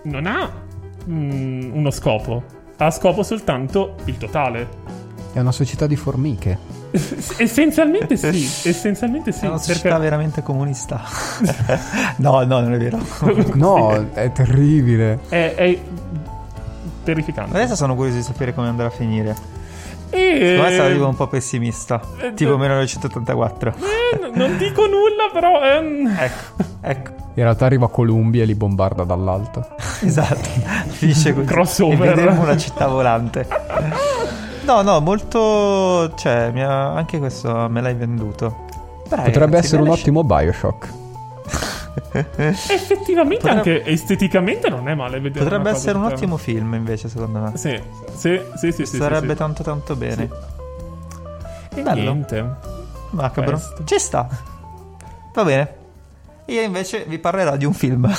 non ha mm, uno scopo, ha scopo soltanto il totale. È una società di formiche. <laughs> Essenzialmente sì, essenzialmente sì. È una società perché veramente comunista. <laughs> no, no, non è vero. <laughs> No, è terribile. è, è terrificante. Adesso sono curioso di sapere come andrà a finire. E... Secondo me sarà tipo un po' pessimista. eh, Tipo eh. 1984. Eh, n- non dico nulla, però... ehm, Ecco, ecco. In realtà arriva Columbia e li bombarda dall'alto. Esatto. Finisce così. Crossover. E vedremo una città volante. No, no, molto... Cioè, mi ha- anche questo me l'hai venduto. Dai, Potrebbe ragazzi, essere un ottimo Bioshock. <laughs> effettivamente, Potrebbe- anche esteticamente non è male vedere Potrebbe essere un ottimo film, invece, secondo me. Sì, sì, sì, sì, sì, Sarebbe sì, tanto tanto bene. sì. E bello. niente. Macabro. Questo. Ci sta. Va bene. Io invece vi parlerò di un film. <laughs>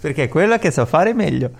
Perché è quella che sa fare meglio.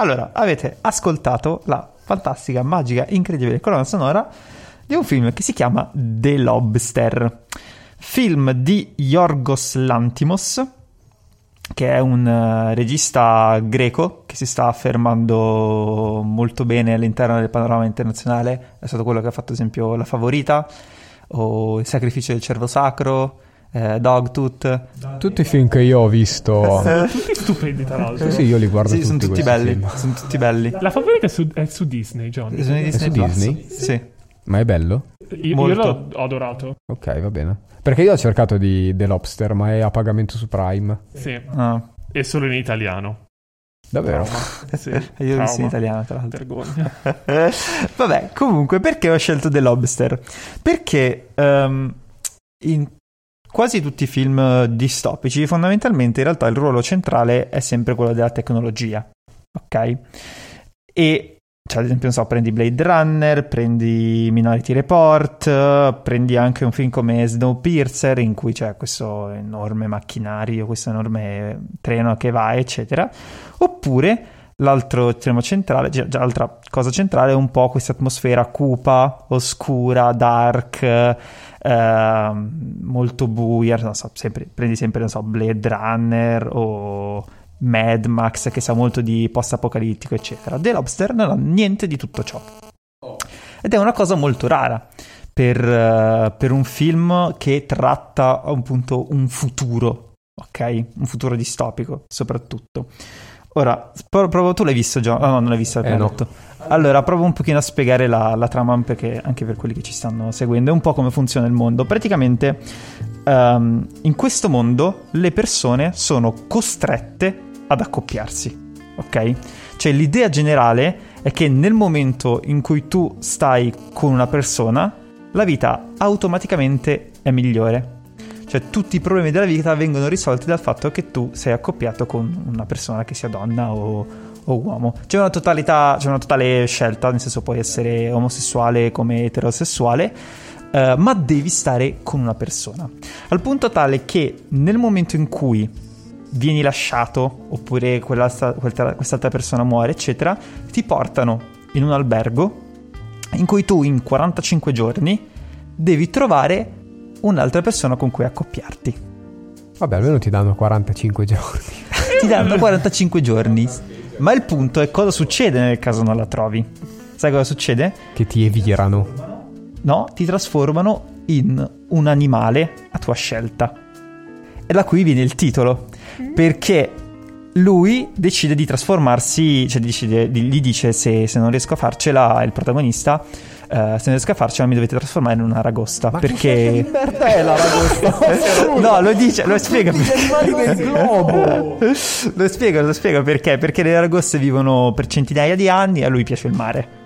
Allora, avete ascoltato la fantastica, magica, incredibile colonna sonora di un film che si chiama The Lobster, film di Yorgos Lantimos, che è un uh, regista greco che si sta affermando molto bene all'interno del panorama internazionale. È stato quello che ha fatto, ad esempio, La Favorita o Il sacrificio del cervo sacro. Eh, Dogtooth Tutti i film che io ho visto. <laughs> Sono tutti stupendi, tra l'altro. Sì, io li guardo sì, tutti sono tutti questi belli. film. Sono tutti belli. La favorita è su, è su Disney, Johnny. Sono di È su Plus. Disney? Sì. Ma è bello? Io, io Molto. l'ho ho adorato. Ok, va bene. Perché io ho cercato di The Lobster, ma è a pagamento su Prime. Sì. Ah, E solo in italiano. Davvero? <laughs> Sì. io l'ho visto in Trauma. italiano, tra l'altro. Vergogna. <laughs> Vabbè, comunque, perché ho scelto The Lobster? Perché ehm, in quasi tutti i film eh, distopici, fondamentalmente, in realtà il ruolo centrale è sempre quello della tecnologia. Ok? E, cioè, ad esempio, so, prendi Blade Runner, prendi Minority Report, prendi anche un film come Snowpiercer, in cui c'è questo enorme macchinario, questo enorme treno che va, eccetera. Oppure l'altro estremo centrale, già, già l'altra cosa centrale è un po' questa atmosfera cupa, oscura, dark, ehm, molto buia, so, sempre- prendi sempre, non so, Blade Runner o Mad Max che sa molto di post-apocalittico, eccetera. The Lobster non ha niente di tutto ciò. Ed è una cosa molto rara per, eh, per un film che tratta appunto un futuro, ok? Un futuro distopico, soprattutto. Ora, pro- provo, tu l'hai visto già? Ah, no, non l'hai visto, Eh, no. detto. Allora, provo un pochino a spiegare la, la trama, perché anche per quelli che ci stanno seguendo, è un po' come funziona il mondo. Praticamente, ehm, in questo mondo, le persone sono costrette ad accoppiarsi, ok? Cioè, l'idea generale è che nel momento in cui tu stai con una persona, la vita automaticamente è migliore. Cioè, tutti i problemi della vita vengono risolti dal fatto che tu sei accoppiato con una persona che sia donna o, o uomo. C'è una totalità, c'è una totale scelta, nel senso puoi essere omosessuale come eterosessuale, eh, ma devi stare con una persona. Al punto tale che nel momento in cui vieni lasciato, oppure quest'altra persona muore, eccetera, ti portano in un albergo in cui tu in 45 giorni devi trovare un'altra persona con cui accoppiarti. Vabbè, almeno ti danno 45 giorni. <laughs> Ti danno 45 giorni. Ma il punto è cosa succede nel caso non la trovi. Sai cosa succede? Che ti evirano. No, ti trasformano in un animale a tua scelta. E da qui viene il titolo. Perché lui decide di trasformarsi, cioè decide, gli dice se, se non riesco a farcela, il protagonista, eh, se a farcela mi dovete trasformare in una ragosta. perché... merda è la ragosta? <laughs> No, lo dice, lo spiega Gli animali del globo. lo spiego, lo spiego perché. Perché le aragoste vivono per centinaia di anni e a lui piace il mare.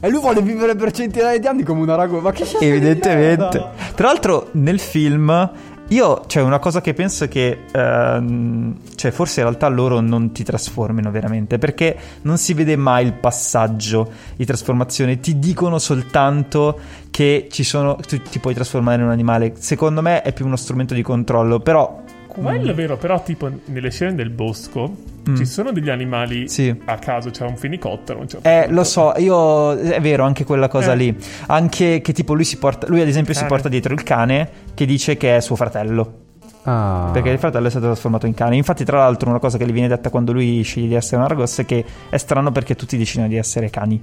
E lui vuole vivere per centinaia di anni come una ragosta. Ma che di Evidentemente. Tra l'altro, nel film. Io, cioè, una cosa che penso che. ehm, cioè, forse in realtà loro non ti trasformino veramente. Perché non si vede mai il passaggio di trasformazione. Ti dicono soltanto che ci sono. Tu ti puoi trasformare in un animale. Secondo me è più uno strumento di controllo. Però. Quello è vero, però tipo nelle scene del bosco ci sono degli animali Mm. Sì. a caso, c'è un fenicottero. a un certo Eh, punto. lo so, io è vero anche quella cosa Eh. lì. Anche che tipo lui si porta. Lui, ad esempio, si porta dietro il cane che dice che è suo fratello. Ah. Perché il fratello è stato trasformato in cane. Infatti, tra l'altro, una cosa che gli viene detta quando lui sceglie di essere una ragosta è che è strano perché tutti decidono di essere cani.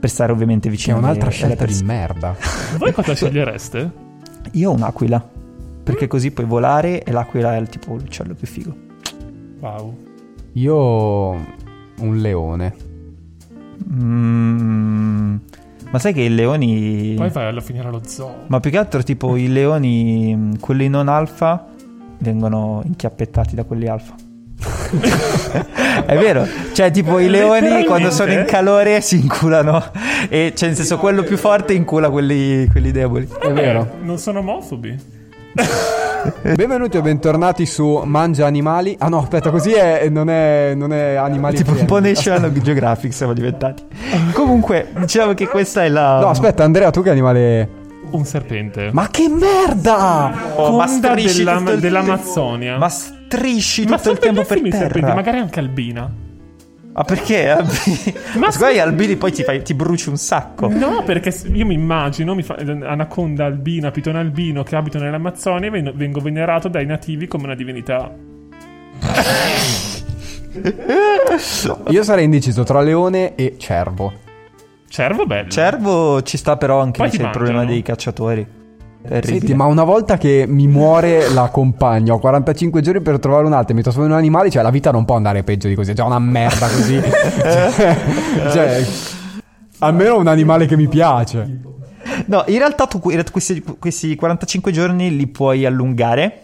Per stare ovviamente vicino un'altra alle- alle scelta di merda. Voi cosa scegliereste? Io ho un'aquila. Perché così puoi volare e l'aquila è il tipo l'uccello più figo. Wow. Io un leone. Mm, ma sai che i leoni. Poi vai alla finire allo zoo. Ma più che altro, tipo, i leoni, mh, quelli non alfa, vengono inchiappettati da quelli alfa. <laughs> È vero, cioè, tipo, i leoni quando sono in calore si inculano. E cioè, nel senso, quello più forte incula quelli, quelli deboli. È vero. Non sono omofobi. <laughs> Benvenuti o bentornati su Mangia Animali. Ah no, aspetta, così è, non, è, non è animali. Tipo, un po'. National Geographic siamo diventati. Comunque, diciamo che questa è la. No, aspetta, Andrea, tu che animale. Un serpente. Ma che merda! Oh, ma Conda strisci della- tutto il dell'Amazzonia. Ma strisci Ma tutto il sono tempo per i serpenti, terra. magari anche albina. Ma perché <laughs> Albini? Ma sì. me Albini poi ti, fai- ti bruci un sacco. No, perché io mi immagino mi fa- anaconda albina, pitone albino che abitano nell'Amazzonia e ven- vengo venerato dai nativi come una divinità. <laughs> Io sarei indeciso tra leone e cervo. Cervo bello. Cervo ci sta però anche Poi lì c'è il problema dei cacciatori. Terribile. Senti, ma una volta che mi muore la compagna, ho 45 giorni per trovare un'altra e mi trasformo in un animale, cioè la vita non può andare peggio di così, è già una merda così. cioè, <laughs> cioè, almeno un animale che mi piace. No, in realtà tu que- questi, questi 45 giorni li puoi allungare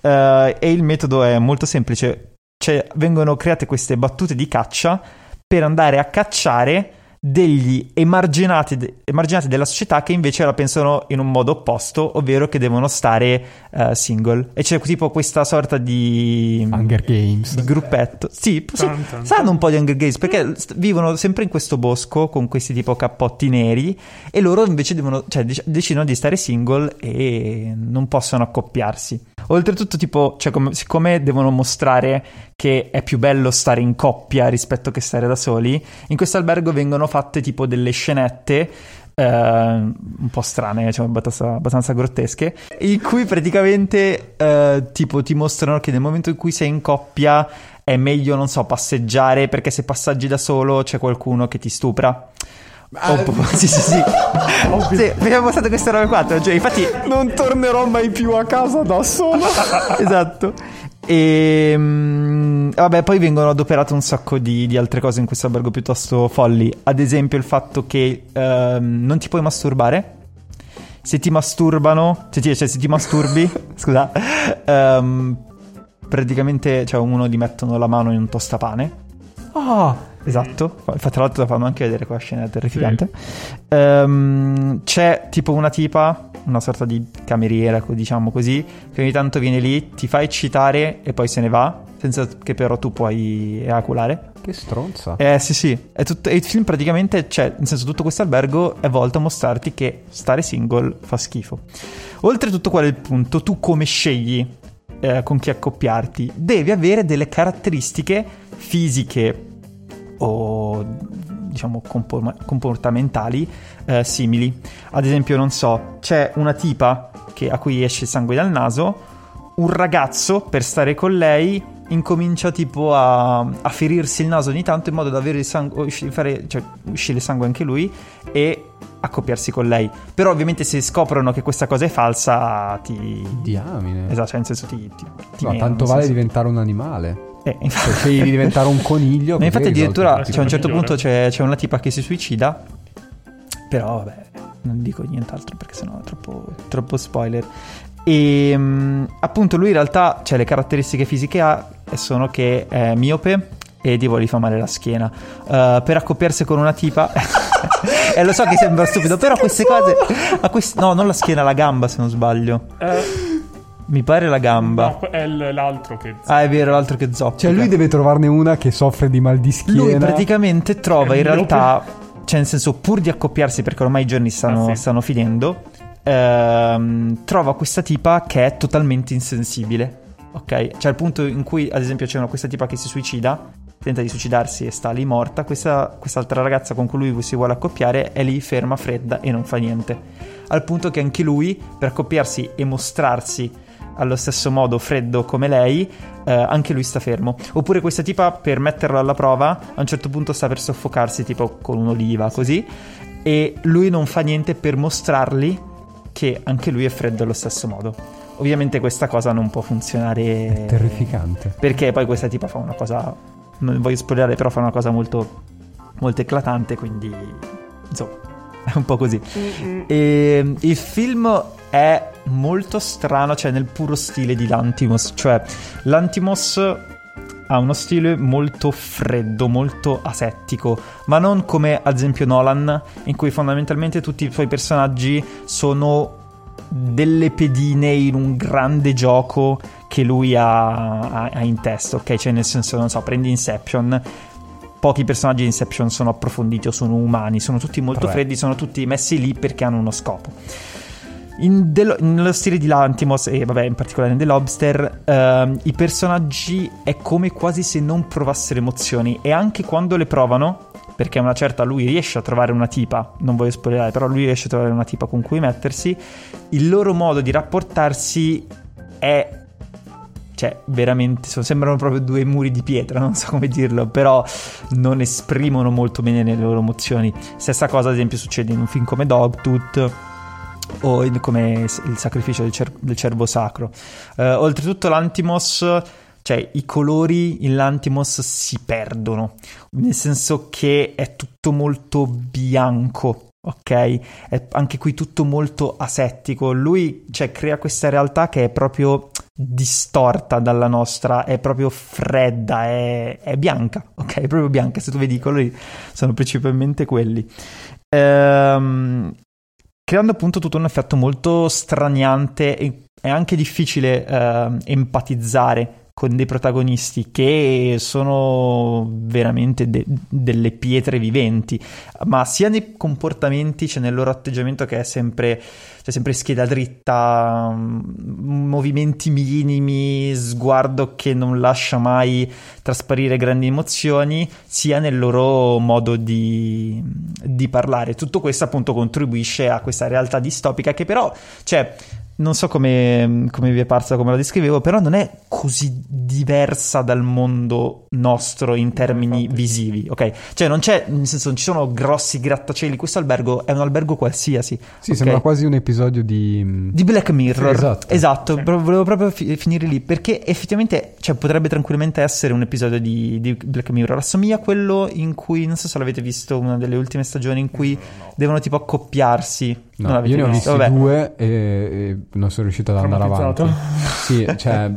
eh, e il metodo è molto semplice. Cioè, vengono create queste battute di caccia per andare a cacciare degli emarginati, de- emarginati della società che invece la pensano in un modo opposto, ovvero che devono stare eh, single. E c'è tipo questa sorta di... Hunger Games. di gruppetto. Sì, sì, sanno un po' di Hunger Games perché st- vivono sempre in questo bosco con questi tipo cappotti neri e loro invece devono, cioè, dec- decidono di stare single e non possono accoppiarsi. Oltretutto, tipo, cioè, come- siccome devono mostrare che è più bello stare in coppia rispetto che stare da soli, in questo albergo vengono fatte tipo delle scenette eh, un po' strane, cioè abbastanza, abbastanza grottesche, in cui praticamente eh, tipo ti mostrano che nel momento in cui sei in coppia è meglio, non so, passeggiare perché se passaggi da solo c'è qualcuno che ti stupra. Oh, <laughs> sì, sì, sì. sì. Abbiamo passato queste robe qua. Cioè, infatti, Non tornerò mai più a casa da solo. <laughs> esatto. E mm, vabbè, poi vengono adoperate un sacco di, di altre cose in questo albergo piuttosto folli. Ad esempio, il fatto che ehm, non ti puoi masturbare. Se ti masturbano, se ti, cioè, se ti masturbi, <laughs> scusa, ehm, praticamente cioè, uno gli mettono la mano in un tostapane. Ah, Esatto, infatti tra l'altro la fanno anche vedere qua scena è terrificante. Ehm, c'è tipo una tipa, una sorta di cameriera, diciamo così, che ogni tanto viene lì, ti fa eccitare e poi se ne va, senza che però tu puoi ejaculare. che stronza. Eh sì sì, è tutto, il film praticamente, cioè, nel senso tutto questo albergo è volto a mostrarti che stare single fa schifo. Oltretutto qual è il punto? Tu come scegli eh, con chi accoppiarti? Devi avere delle caratteristiche fisiche o diciamo compor- comportamentali eh, simili. Ad esempio, non so, c'è una tipa che- a cui esce il sangue dal naso, un ragazzo per stare con lei incomincia tipo a, a ferirsi il naso ogni tanto in modo da avere il sangue, fare, cioè, uscire il sangue anche lui e accoppiarsi con lei. Però ovviamente se scoprono che questa cosa è falsa ti... Diamine. Esatto, cioè nel senso ti... ti, ti No, menano, tanto vale senso- diventare un animale. Eh, infatti- scegli di diventare un coniglio. Così infatti addirittura cioè, a un certo migliore. punto c'è, c'è una tipa che si suicida, però vabbè, non dico nient'altro perché sennò è troppo, troppo spoiler. E mm, appunto lui in realtà, cioè le caratteristiche fisiche ha e sono che è miope e tipo gli fa male la schiena. Uh, per accoppiarsi con una tipa... <laughs> e lo so che sembra stupido, però queste cose... a quest- no, non la schiena, la gamba se non sbaglio. Eh, Mi pare la gamba. no, è l'altro che... Ah, è vero, l'altro che zoppica. Cioè, lui deve trovarne una che soffre di mal di schiena. Lui praticamente trova È in realtà, cioè nel senso pur di accoppiarsi perché ormai i giorni stanno, Ah, sì. stanno finendo, ehm, trova questa tipa che è totalmente insensibile. Ok? Cioè al punto in cui ad esempio c'è una, questa tipa che si suicida, tenta di suicidarsi e sta lì morta, questa, quest'altra ragazza con cui lui si vuole accoppiare è lì ferma, fredda e non fa niente. Al punto che anche lui, per accoppiarsi e mostrarsi allo stesso modo freddo come lei, eh, anche lui sta fermo. Oppure questa tipa, per metterlo alla prova, a un certo punto sta per soffocarsi, tipo con un'oliva, così, e lui non fa niente per mostrargli che anche lui è freddo allo stesso modo. Ovviamente questa cosa non può funzionare... Terrificante. Perché poi questa tipa fa una cosa... Non voglio spoilerare, però fa una cosa molto, molto eclatante, quindi... Insomma, <laughs> è un po' così. E il film è molto strano, cioè nel puro stile di Lantimos. Cioè, Lantimos ha uno stile molto freddo, molto asettico, ma non come ad esempio Nolan, in cui fondamentalmente tutti i suoi personaggi sono delle pedine in un grande gioco che lui ha, ha- ha in testa, ok? Cioè nel senso, non so, prendi Inception, pochi personaggi di Inception sono approfonditi o sono umani, sono tutti molto Tre. freddi, sono tutti messi lì perché hanno uno scopo. The- nello stile di Lantimos e vabbè in particolare in The Lobster ehm, i personaggi è come quasi se non provassero emozioni e anche quando le provano perché una certa lui riesce a trovare una tipa non voglio spoilerare però lui riesce a trovare una tipa con cui mettersi il loro modo di rapportarsi è cioè veramente sono- sembrano proprio due muri di pietra, <laughs> non so come dirlo, però non esprimono molto bene le loro emozioni. Stessa cosa, ad esempio, succede in un film come Dogtooth o in- come il sacrificio del, cer- del cervo sacro. Eh, oltretutto, l'Antimos, cioè i colori in l'Antimos si perdono, nel senso che è tutto molto bianco. Ok, è anche qui tutto molto asettico. Lui cioè, crea questa realtà che è proprio distorta dalla nostra, è proprio fredda, è, è bianca, <laughs> ok? È proprio bianca. Se tu vedi i colori, sono principalmente quelli. Ehm, creando appunto tutto un effetto molto straniante e è anche difficile ehm, empatizzare con dei protagonisti che sono veramente de- delle pietre viventi, ma sia nei comportamenti, cioè nel loro atteggiamento che è sempre, cioè sempre scheda dritta, mm, movimenti minimi, sguardo che non lascia mai trasparire grandi emozioni, sia nel loro modo di, di parlare. Tutto questo appunto contribuisce a questa realtà distopica che però, cioè, non so come, come vi è parsa, come la descrivevo, però non è così diversa dal mondo nostro in termini infatti. visivi, ok? Cioè non c'è, nel senso non ci sono grossi grattacieli, questo albergo è un albergo qualsiasi. Sì, ok? sembra quasi un episodio di... Di Black Mirror, Sì, esatto. Sì. volevo proprio fi- finire lì perché effettivamente cioè, potrebbe tranquillamente essere un episodio di, di Black Mirror. Assomiglia a quello in cui, non so se l'avete visto, una delle ultime stagioni in cui devono tipo accoppiarsi. No, Non io ne ho visti Vabbè. due e, e non sono riuscito ad andare avanti. Sì, cioè,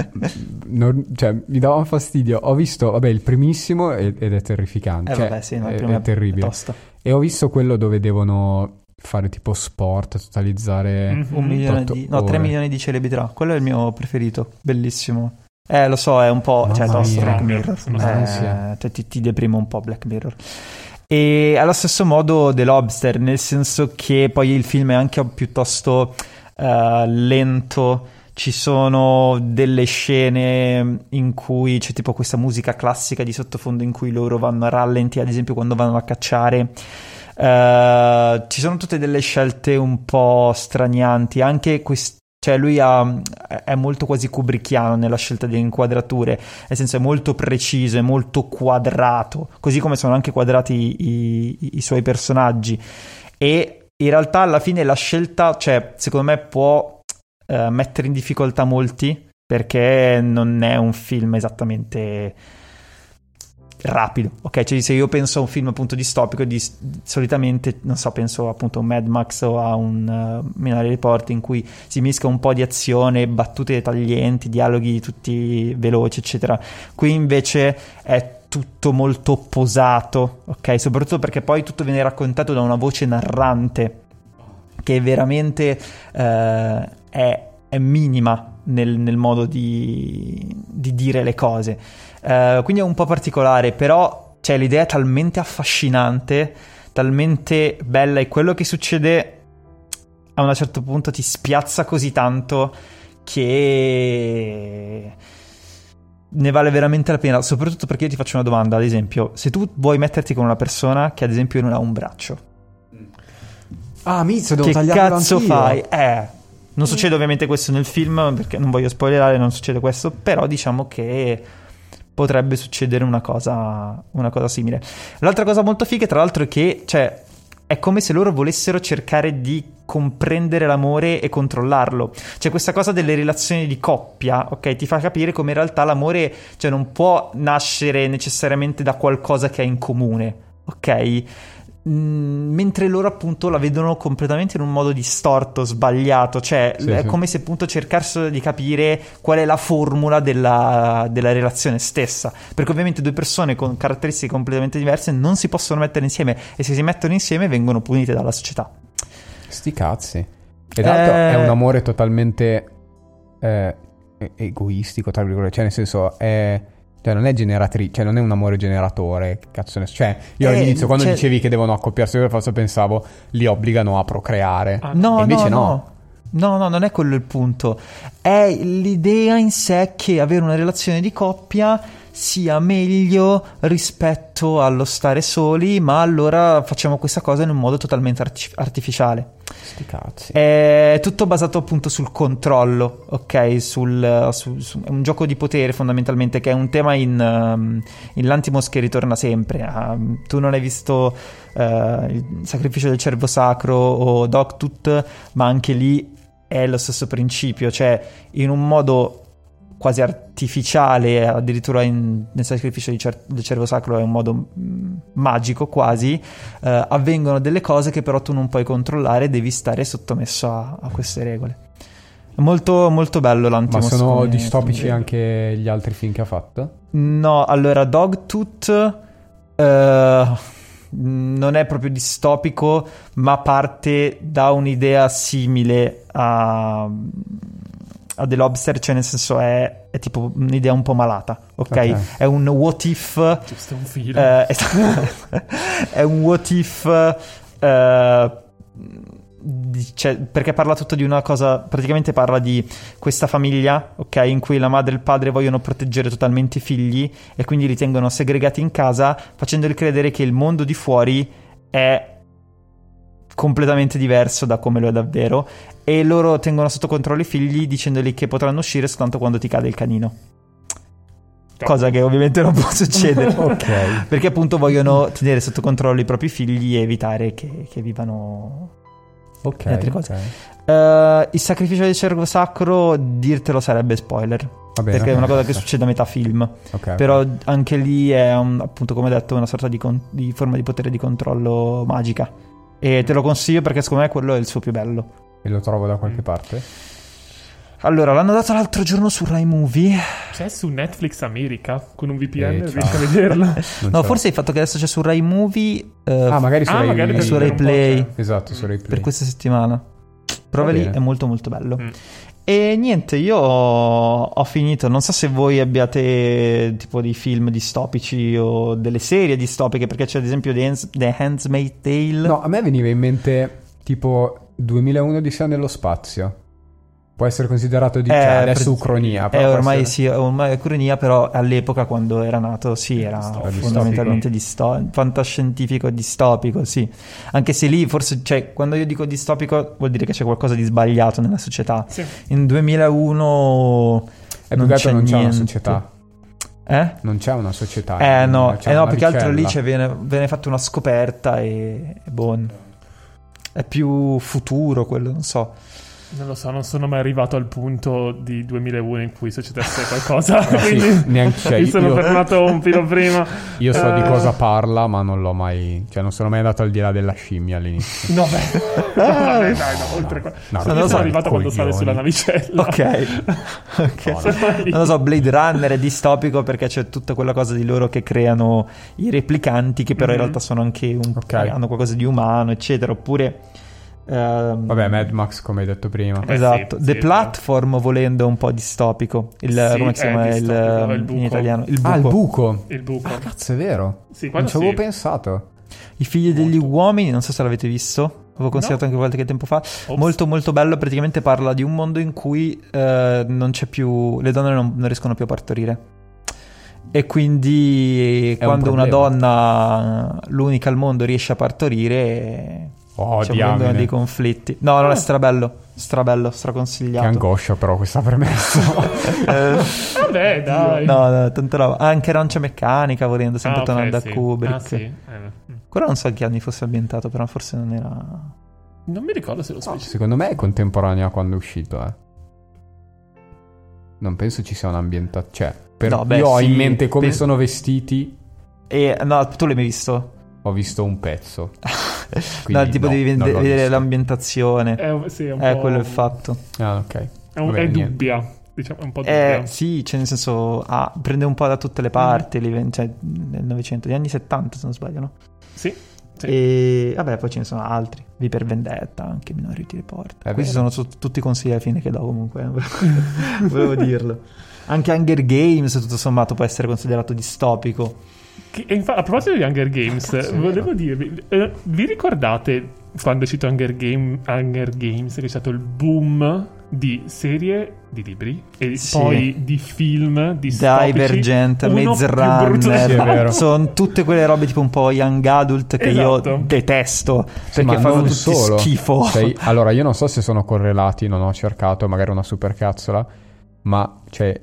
non- cioè, mi dava fastidio. Ho visto, vabbè, il primissimo ed ed è terrificante. Eh, cioè, vabbè, sì, no, è, il primo è terribile. tosta. E ho visto quello dove devono fare tipo sport, totalizzare... Mhm. Un milione di, no, 3 ore. milioni di celebrità. Quello è il mio preferito, bellissimo. Eh, lo so, è un po'. Mamma cioè, tosto. Black Mirror. Eh, cioè, ti, ti deprime un po' Black Mirror. E allo stesso modo The Lobster, nel senso che poi il film è anche piuttosto eh, lento. Ci sono delle scene in cui c'è tipo questa musica classica di sottofondo in cui loro vanno a rallenti, ad esempio quando vanno a cacciare. Eh, ci sono tutte delle scelte un po' stranianti, anche quest- cioè lui ha- è molto quasi kubrickiano nella scelta delle inquadrature, nel senso è molto preciso, è molto quadrato, così come sono anche quadrati i, i- i suoi personaggi. E in realtà alla fine la scelta, cioè, secondo me può eh, mettere in difficoltà molti perché non è un film esattamente rapido, ok? Cioè se io penso a un film appunto distopico, di, solitamente, non so, penso appunto a un Mad Max o a un uh, Minority Report in cui si mischia un po' di azione, battute taglienti, dialoghi tutti veloci, eccetera. Qui invece è tutto molto posato, ok? Soprattutto perché poi tutto viene raccontato da una voce narrante che veramente eh, è, è minima nel, nel modo di, di dire le cose. Eh, quindi è un po' particolare, però cioè, l'idea è talmente affascinante, talmente bella e quello che succede a un certo punto ti spiazza così tanto che ne vale veramente la pena, soprattutto perché io ti faccio una domanda, ad esempio, se tu vuoi metterti con una persona che ad esempio non ha un braccio, Ah, mizzo, devo che tagliarlo cazzo anch'io. fai? Eh, non succede ovviamente questo nel film perché non voglio spoilerare, non succede questo, però diciamo che potrebbe succedere una cosa, una cosa simile. L'altra cosa molto figa, tra l'altro, è che cioè, è come se loro volessero cercare di comprendere l'amore e controllarlo. C'è questa cosa delle relazioni di coppia, ok? Ti fa capire come in realtà l'amore cioè, non può nascere necessariamente da qualcosa che è in comune, ok? Mm, mentre loro appunto la vedono completamente in un modo distorto, sbagliato, cioè Sì, è sì. come se appunto cercassero di capire qual è la formula della, della relazione stessa, perché ovviamente due persone con caratteristiche completamente diverse non si possono mettere insieme e se si mettono insieme vengono punite dalla società. Sti cazzi. E l'altro Eh. è un amore totalmente eh, egoistico, tra virgolette. Cioè, nel senso, è. Cioè, non è generatrice, cioè, non è un amore generatore. Che cazzo ne so. Cioè, io Eh, all'inizio, quando cioè- dicevi che devono accoppiarsi, io forse pensavo li obbligano a procreare. Ah, No, E invece no, no. no. No, no, non è quello il punto. È l'idea in sé che avere una relazione di coppia sia meglio rispetto allo stare soli, ma allora facciamo questa cosa in un modo totalmente arti- artificiale. Sti cazzi. È tutto basato appunto sul controllo, ok? Sul, su- su- un gioco di potere fondamentalmente, che è un tema in, um, in Lantimos che ritorna sempre. Um, tu non hai visto uh, il sacrificio del cervo sacro o Dogtooth, ma anche lì è lo stesso principio, cioè in un modo quasi artificiale, addirittura in- nel sacrificio cer- del cervo sacro è un modo mm, magico quasi, eh, avvengono delle cose che però tu non puoi controllare, devi stare sottomesso a, a queste regole. È molto, molto bello Ma l'Antimos. sono come- distopici come- anche gli altri film che ha fatto? No, allora Dogtooth eh, non è proprio distopico, ma parte da un'idea simile a, a The Lobster, cioè nel senso è, è tipo un'idea un po' malata, ok? Ok. È un what if... Giusto un film. eh, <laughs> è un what if... eh, cioè, perché parla tutto di una cosa, praticamente parla di questa famiglia, ok, in cui la madre e il padre vogliono proteggere totalmente i figli e quindi li tengono segregati in casa, facendoli credere che il mondo di fuori è completamente diverso da come lo è davvero e loro tengono sotto controllo i figli dicendogli che potranno uscire soltanto quando ti cade il canino. Cosa che ovviamente non può succedere. <laughs> Ok. Perché appunto vogliono tenere sotto controllo i propri figli e evitare che, che vivano Ok. Altre cose. ok. Eh, il sacrificio del cervo sacro, dirtelo sarebbe spoiler. Bene, perché è una cosa che <laughs> succede a metà film. Ok. Però anche lì è, un- appunto, come detto, una sorta di, con- di forma di potere di controllo magica. E te lo consiglio perché secondo me quello è il suo più bello. E lo trovo da qualche parte? Allora, l'hanno dato l'altro giorno su Rai Movie. C'è su Netflix America con un VPN, Eh, riesci ciao. a vederla? Non <laughs> No, forse il fatto che adesso c'è su Rai Movie eh, Ah, magari su Ah, Rai magari per su Rai Play. cioè. Esatto, su Rai Play. per questa settimana. Prova Va lì, è molto molto bello. Mm. E niente, io ho, finito. Non so se voi abbiate tipo dei film distopici o delle serie distopiche, perché c'è ad esempio The, Hands- The Handmaid's Tale. No, a me veniva in mente tipo 2001 di nello spazio. Può essere considerato di Eh, cioè, adesso ucronia. Eh, ormai essere- sì, ormai è cronia, però all'epoca quando era nato sì, era Distopico. fondamentalmente disto- fantascientifico e distopico, sì. Anche se lì forse, cioè, quando io dico distopico vuol dire che c'è qualcosa di sbagliato nella società. Sì. In 2001 È più che altro non c'è una società. Eh? Non c'è una società. Eh no, c'è eh, no più che altro lì c'è, viene, viene fatta una scoperta e, e boh. È più futuro quello, non so. Non lo so, non sono mai arrivato al punto di 2001 in cui succedesse <laughs> qualcosa. Eh sì, neanche- cioè, mi sono io- fermato un filo <laughs> prima. Io so di Eh, cosa parla, ma non l'ho mai. Cioè, non sono mai andato al di là della scimmia all'inizio. No, beh. <laughs> No, vabbè, dai, no, oltre qua. No, Io non sono arrivato quando sale sulla navicella. Ok. Ok. No, no. Non lo so, Blade Runner è distopico perché c'è tutta quella cosa di loro che creano i replicanti che però in Mhm. realtà sono anche un Ok. hanno qualcosa di umano, eccetera. Oppure ehm, Vabbè, Mad Max, come hai detto prima. Eh, Esatto, sì, The sì, Platform volendo è un po' distopico. Il, Sì, come si è chiama il, distopico, il in buco. italiano? Il buco. Ah, il buco. Il buco. Ah, cazzo, è vero. Sì, Non ci avevo sì. pensato. I figli degli uomini, non so se l'avete visto. Avevo consigliato No. anche qualche tempo fa. Ops. Molto molto bello, praticamente parla di un mondo in cui eh, non c'è più le donne non, non riescono più a partorire. E quindi È un quando una problema. donna, l'unica al mondo, riesce a partorire, Oh, c'è diamine. dei conflitti. No, non è Ah. strabello, strabello, Che straconsigliato. angoscia, però, questa premessa. <laughs> Eh, Vabbè, dai. no, no, tanta roba. Anche Arancia Meccanica, volendo, sempre Ah, tornando sì. a Kubrick. Ah, sì. Eh, mm. Quello non so in che anni fosse ambientato, però forse non era... Non mi ricordo se lo No, specifico. secondo me è contemporanea a quando è uscito, eh. Non penso ci sia un'ambientazione. Cioè, per... No, beh, io ho sì, in mente come pen- sono vestiti. E, no, tu l'hai mai visto? Ho visto un pezzo. <laughs> no, Quindi tipo no, devi l'ho vedere visto. È, l'ambientazione. Eh, un- sì, è un Eh, po'... quello è il fatto. Ah, ok. È, un- Vabbè, è dubbia. Diciamo, è un po' Eh, dubbia. sì, cioè nel senso, ah, prende un po' da tutte le parti, li ven- cioè nel Novecento, negli anni 70 se non sbaglio, no? Sì. sì. E vabbè, poi ce ne sono altri, V per Vendetta, anche Minority Report. È Questi vero. sono su- tutti i consigli alla fine che do comunque, eh. <laughs> volevo dirlo. Anche Hunger Games, tutto sommato, può essere considerato distopico. Che- e infa- a proposito di Hunger Games, volevo dirvi, eh, vi ricordate quando è uscito Hunger, Game- Hunger Games che c'è stato il boom di serie di libri e Sì. poi di film distopici? Divergent, Maze Runner, sono tutte quelle robe tipo un po' young adult che Esatto. io detesto Sì, perché fanno tutti solo. schifo. Cioè, allora, io non so se sono correlati, non ho cercato, magari una supercazzola, ma cioè,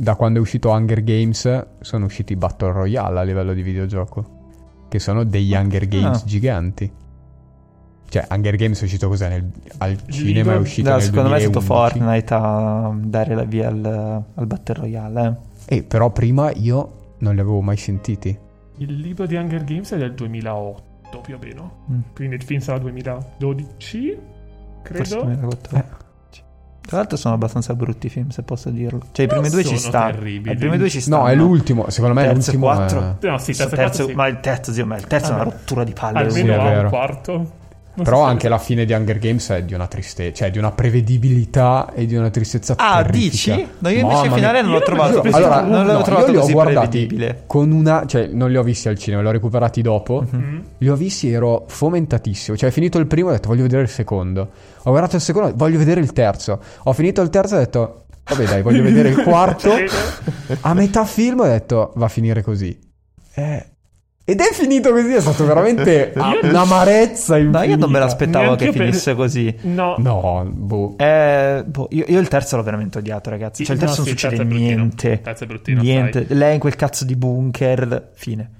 da quando è uscito Hunger Games sono usciti Battle Royale a livello di videogioco, che sono degli Hunger Games Ah. giganti. Cioè, Hunger Games è uscito cos'è? Nel- al cinema è uscito No, nel secondo me è stato 2011. Fortnite a dare la via al, al Battle Royale. eh. Eh, però prima io non li avevo mai sentiti. Il libro di Hunger Games è del 2008 più o meno, Mm. quindi il film sarà 2012, Forse credo. 2014. Tra l'altro sono abbastanza brutti i film, se posso dirlo. Cioè, i primi due ci stanno. terribili. I primi due ci stanno. No, è l'ultimo, secondo me è Terzo e l'ultimo. quattro. è- No, sì, terzo, terzo- quarto, sì. Ma il terzo, zio, ma il terzo è una rottura di palle. Almeno Sì, è un quarto. Non Però so se- anche la fine di Hunger Games è di una tristezza, cioè di una prevedibilità e di una tristezza Ah, terrifica. dici? No, io invece il finale non Io l'ho trovato. così- Allora, non l'ho no, trovato io li ho così guardati prevedibile. con una, cioè non li ho visti al cinema, li ho recuperati dopo. Mm. Li ho visti e ero fomentatissimo. Cioè, è finito il primo, ho detto voglio vedere il secondo. Ho guardato il secondo, voglio vedere il terzo. Ho finito il terzo e ho detto vabbè, dai, voglio vedere il <laughs> quarto. A metà film ho detto va a finire così. Eh, Ed è finito così, è stato veramente <laughs> un'amarezza infinita. No, io non me l'aspettavo Neanche che io per- finisse così. No, No, boh. Eh, boh, io, io il terzo l'ho veramente odiato, ragazzi. Cioè, il No, terzo sì, non terzo succede è bruttino. niente. Il terzo è bruttino, niente. Lei in quel cazzo di bunker. Fine.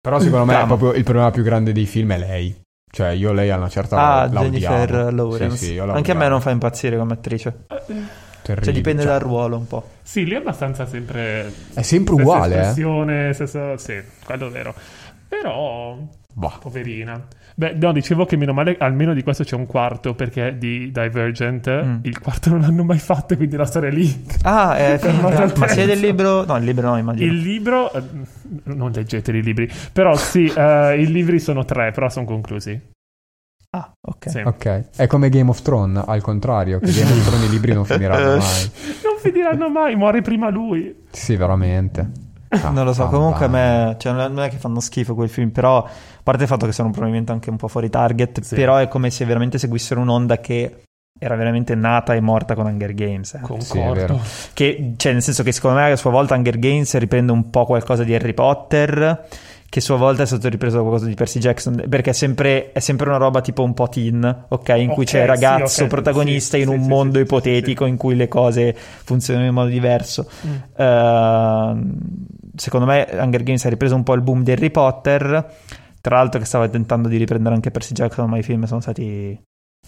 Però secondo me proprio il problema più grande dei film è lei. Cioè, io lei a una certa Ah, la Jennifer. Lawrence. Sì, sì, Anche a me non fa impazzire come attrice. Terribile. Cioè, dipende Cioè, dal ruolo un po'. Sì, lì è abbastanza sempre... È sempre uguale, eh. stessa... Sì, quello è vero. Però... Bah. Poverina. Beh, no, dicevo che meno male almeno di questo c'è un quarto, perché di Divergent Mm. il quarto non l'hanno mai fatto, quindi la storia è lì. Ah, è <laughs> al Ma sia del libro. No, il libro no, immagino. Il libro... eh, non leggete i libri, però sì, eh, i libri sono tre, però sono conclusi. Ah, ok. Sì. Ok. È come Game of Thrones, al contrario, che Game of Thrones i libri non <laughs> finiranno mai. Non finiranno mai, muore prima lui. Sì, veramente. Non lo so, ah, comunque a bah. me cioè, non è che fanno schifo quei film, però a parte il fatto che sono probabilmente anche un po' fuori target, Sì. però è come se veramente seguissero un'onda che era veramente nata e morta con Hunger Games. eh. Sì. Concordo. Che, cioè, nel senso che secondo me a sua volta Hunger Games riprende un po' qualcosa di Harry Potter, che a sua volta è stato ripreso da qualcosa di Percy Jackson, perché è sempre, è sempre una roba tipo un po' teen, ok? In cui Ok, c'è il sì, ragazzo ok, protagonista sì, in sì, un sì, mondo sì, ipotetico sì. in cui le cose funzionano in modo diverso. Mm. Ehm, secondo me Hunger Games ha ripreso un po' il boom di Harry Potter. Tra l'altro, che stava tentando di riprendere anche Percy Jackson, ma i film sono stati.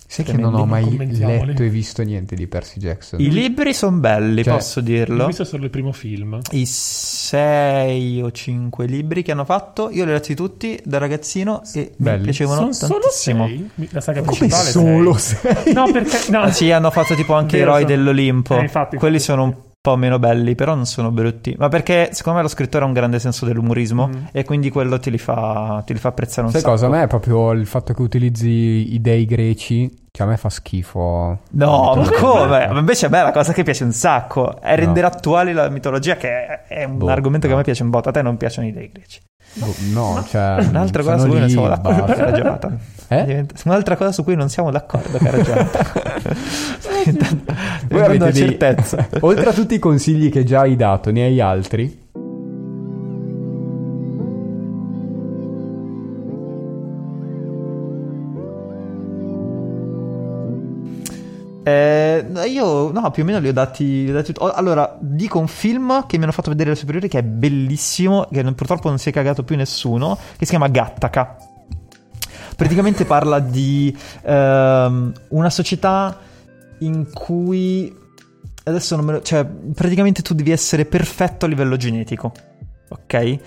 Sai che non ho mai letto e visto niente di Percy Jackson. I libri sono belli, Cioè, posso Ho dirlo. visto solo il primo film. I sei o cinque libri che hanno fatto, io li ho letti tutti da ragazzino e Belli. mi piacevano Sono solo tantissimo. sei? La saga Come principale solo sei. sei? No, perché... No, Ah, sì, hanno fatto tipo anche Vero, Eroi sono- dell'Olimpo. Eh, infatti, Quelli infatti, sono un po' meno belli, però non sono brutti. Ma perché secondo me lo scrittore ha un grande senso dell'umorismo Mm. e quindi quello ti li fa, ti li fa apprezzare un Sai sacco. cosa? A me è proprio il fatto che utilizzi i dei greci. Cioè, a me fa schifo. No, ma come? Ma invece a me è la cosa che piace un sacco è rendere attuale la mitologia, che è, un Boh, argomento che a no. me piace un botto. A te non piacciono i dei greci. Boh, No, cioè. Un'altra cosa su cui non siamo d'accordo, cara Jonathan. <laughs> Eh? Diventa- Un'altra cosa su cui non siamo d'accordo, cara Jonathan. Voi avete una dei- certezza. <laughs> Oltre a tutti i consigli che già hai dato, ne hai altri? Eh, io, no, più o meno li ho dati. li ho dati- oh, allora, dico un film che mi hanno fatto vedere le superiori che è bellissimo, che non- purtroppo non si è cagato più nessuno, che si chiama Gattaca. Praticamente parla di ehm, una società in cui. Adesso non me lo. Cioè, praticamente tu devi essere perfetto a livello genetico. Ok?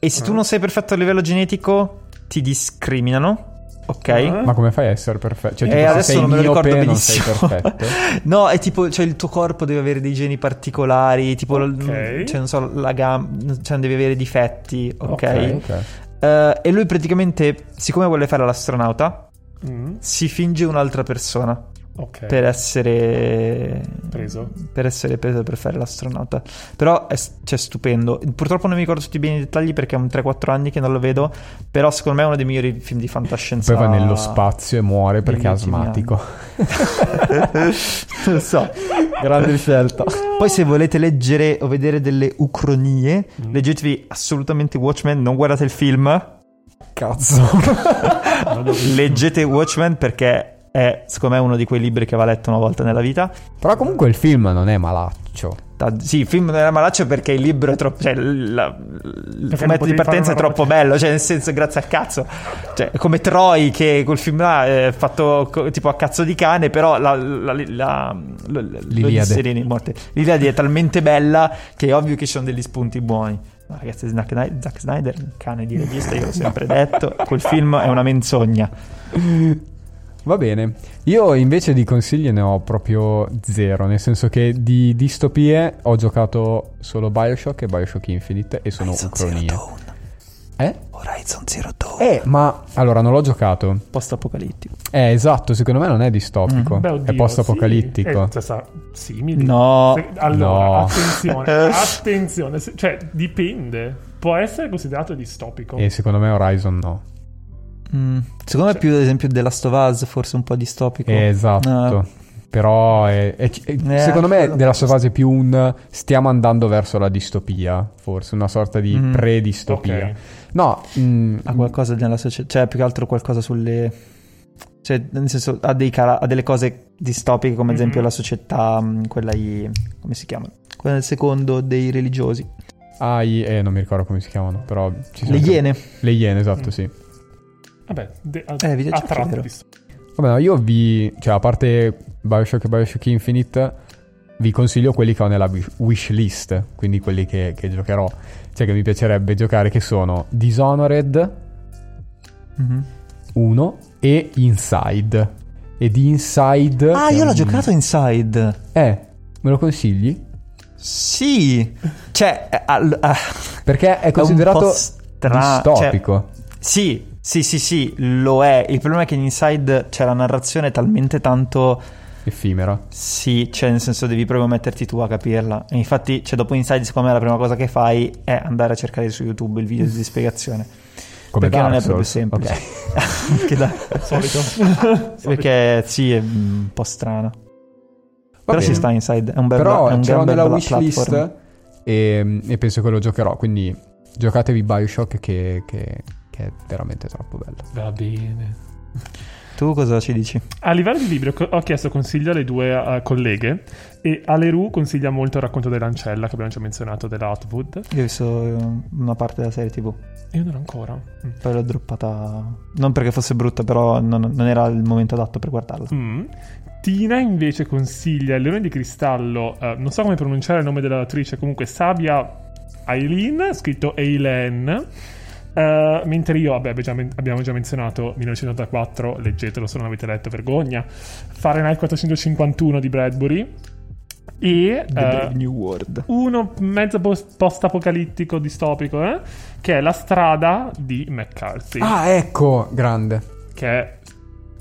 E se tu Ah. non sei perfetto a livello genetico, ti discriminano. Ok? Ah. Ma come fai a essere perfetto? Cioè, Eh, tipo, se adesso non me lo ricordo miope, non sei benissimo. perfetto. <laughs> no, è tipo, cioè il tuo corpo deve avere dei geni particolari, tipo, l- Ok. cioè non so, la gamba, cioè non devi avere difetti, ok? Ok. Eh, e lui praticamente, siccome vuole fare l'astronauta, Mm. si finge un'altra persona. Ok. per essere Preso. per essere preso per fare l'astronauta. Però è cioè, stupendo. Purtroppo non mi ricordo tutti bene i dettagli perché è un 3-4 anni che non lo vedo. Però secondo me è uno dei migliori film di fantascienza. Poi va nello spazio e muore perché è asmatico. non <laughs> lo so. Grande scelta. Poi se volete leggere o vedere delle ucronie, Mm. leggetevi assolutamente Watchmen, non guardate il film, Cazzo. <laughs> leggete Watchmen perché è secondo me uno di quei libri che va letto una volta nella vita. Però comunque il film non è malaccio. Sì, il film non era malaccio perché il libro è troppo. Cioè, il, la- il fumetto di partenza è troppo roba- bello. Cioè, nel senso, grazie al cazzo. Cioè, è come Troy che quel film là è fatto co- tipo a cazzo di cane, però la. la, la, la, la- L'Iliade. Morte. L'Iliade è talmente bella che è ovvio che ci sono degli spunti buoni. No, ragazzi, Zack Snyder, Zack Snyder, un cane di regista, io l'ho sempre <laughs> detto. Quel film è una menzogna. Va bene. Io invece di consigli ne ho proprio zero, nel senso che di distopie ho giocato solo Bioshock e Bioshock Infinite e sono ucronie. Eh? Horizon Zero Dawn. Eh, ma allora non l'ho giocato. Post-apocalittico. Eh, esatto, secondo me non è distopico, Beh, oddio, è post-apocalittico. Sì, eh, cioè, simili. No. Se- allora, No. attenzione, <laughs> attenzione. se- Cioè, dipende. Può essere considerato distopico. E secondo me Horizon no. Mm, Secondo me più ad esempio della Last of Us, forse un po' distopico. Eh, esatto. Ah. Però è- è- è- Eh, secondo me della sua fase è più un stiamo andando verso la distopia, forse una sorta di Mm. pre-distopia. Ok. No, mm, ha qualcosa nella società, cioè più che altro qualcosa sulle... Cioè, nel senso, ha, dei cara- ha delle cose distopiche, come ad esempio Mhm. la società, mm, quella i... come si chiama? Quella del secondo dei religiosi. ah, i- eh, non mi ricordo come si chiamano, però ci sono Le iene. Le iene, esatto, Mm. sì. Vabbè, de- a, Eh, videogiochi, a tratti. Vabbè, no, io vi, cioè a parte Bioshock e Bioshock Infinite, vi consiglio quelli che ho nella wish- list, quindi quelli che, che giocherò, cioè che mi piacerebbe giocare, che sono Dishonored Mhm. 1 e Inside. E di Inside... Ah, è io l'ho un- giocato Inside. Eh, me lo consigli? Sì. Cioè, eh, al- ah, Perché è un considerato po' stra- distopico. sì, sì, sì, sì, lo è. Il problema è che in Inside c'è la narrazione talmente tanto... Effimera. Sì, cioè nel senso devi proprio metterti tu a capirla. E infatti, cioè, dopo Inside, secondo me la prima cosa che fai è andare a cercare su YouTube il video di spiegazione. Come perché non è proprio semplice. Ok. <laughs> Che da- <laughs> Solito. <laughs> perché sì, è un po' strana. Va Però bene. ci sta Inside, è un bel Però è un ce l'ho gran bel nella wishlist e, e penso che lo giocherò. Quindi giocatevi Bioshock che, che- che è veramente troppo bello. Va bene. Tu cosa ci dici? A livello di libri ho chiesto consiglio alle due eh, colleghe e Aleru consiglia molto il racconto dell'ancella che abbiamo già menzionato della Hotwood. Io ho visto eh, una parte della serie TV, Io non ancora. Mm. poi l'ho droppata. Non perché fosse brutta, però non, non era il momento adatto per guardarla. Mm. Tina invece consiglia Il Leone di Cristallo, eh, non so come pronunciare il nome dell'autrice, comunque Sabia Aileen, scritto Eileen. Eh, mentre io, vabbè, abbiamo già, men- abbiamo già menzionato 1984, leggetelo se non avete letto, vergogna. Fahrenheit 451 di Bradbury. E The Brave New World. uno mezzo post- post-apocalittico distopico, eh, che è La strada di McCarthy, Ah, ecco, grande. che è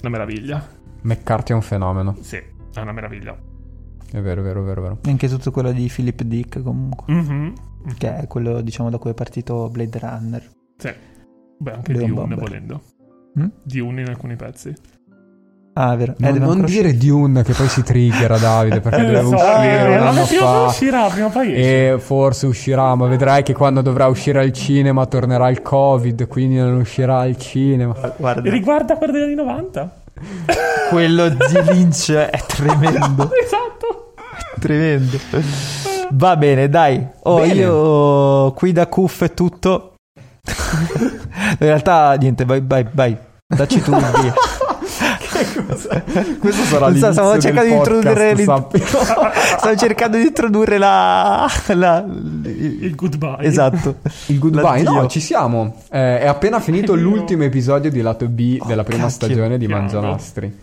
una meraviglia. McCarthy è un fenomeno. Sì, è una meraviglia. È vero, vero, vero, vero. E anche tutto quello di Philip Dick, comunque. Mhm. Che è quello, diciamo, da cui è partito Blade Runner. Sì. Beh, anche Leon di Dune Bomber. volendo. Mm? Dune in alcuni pezzi. Ah, è vero. Eh, Non, dire Dune che poi si triggera <laughs> Davide perché Eh, deve so, uscire eh, un anno fa. uscirà, prima poi esce. E forse uscirà, ma vedrai che quando dovrà uscire al cinema tornerà il Covid, quindi non uscirà al cinema. uscire. Guarda, riguarda quello degli anni 90. <laughs> quello di Lynch è <laughs> tremendo. esatto. tremendo. Va bene, dai. Oh, Bene. io qui da Cuff è tutto. In realtà, niente, vai, vai, vai. Dacci tu il <laughs> via. Questo sarà so, l'inizio stavo del cercando di introdurre podcast, sappi. <laughs> Stavo cercando di introdurre la... la- Il goodbye. Esatto. Il goodbye, L'addio. no, ci siamo. Eh, è appena finito vero. l'ultimo episodio di lato B della prima cacchio. stagione di. Mangianastri.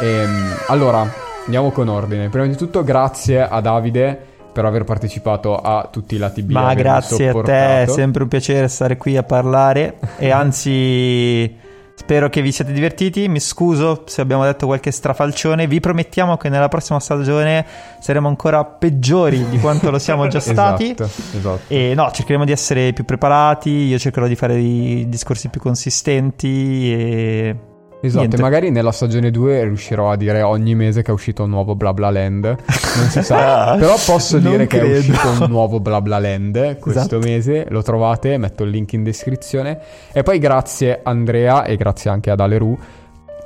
Ehm, allora, andiamo con ordine. Prima di tutto, grazie a Davide per aver partecipato a tutti i lati B. Ma grazie a te, è sempre un piacere stare qui a parlare e <laughs> anzi Spero che vi siate divertiti. Mi scuso se abbiamo detto qualche strafalcione. Vi promettiamo che nella prossima stagione saremo ancora peggiori di quanto lo siamo già <laughs> stati. Esatto, esatto. E no, cercheremo di essere più preparati. Io cercherò di fare dei discorsi più consistenti. E Esatto, Niente. e magari nella stagione 2 riuscirò a dire ogni mese che è uscito un nuovo Bla Bla Land. Non si sa, <laughs> però posso dire che è credo. uscito un nuovo Bla Bla Land questo Esatto. mese. Lo trovate, metto il link in descrizione. E poi grazie Andrea e grazie anche ad Aleru.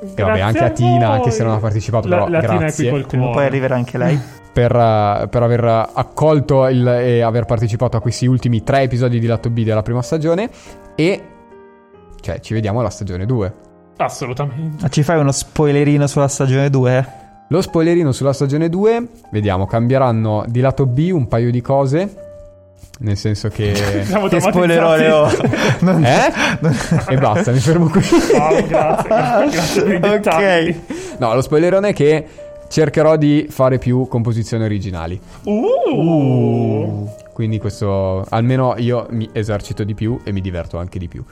E vabbè, Grazie anche a Tina, voi. anche se non ha partecipato, La, però la Tina è qui grazie col poi arriverà anche lei. <laughs> per, eh, per aver accolto il- e aver partecipato a questi ultimi tre episodi di Lato B della prima stagione. E cioè, ci vediamo alla stagione 2. Assolutamente. Ci fai uno spoilerino sulla stagione 2? Lo spoilerino sulla stagione 2, vediamo, cambieranno di lato B un paio di cose. Nel senso che. <laughs> Siamo Ti spoilerò, Leo. <laughs> Non- eh? e basta, mi fermo qui. Wow, grazie, grazie, ok. No, lo spoilerone è che cercherò di fare più composizioni originali. Uh. Quindi questo. Almeno io mi esercito di più e mi diverto anche di più.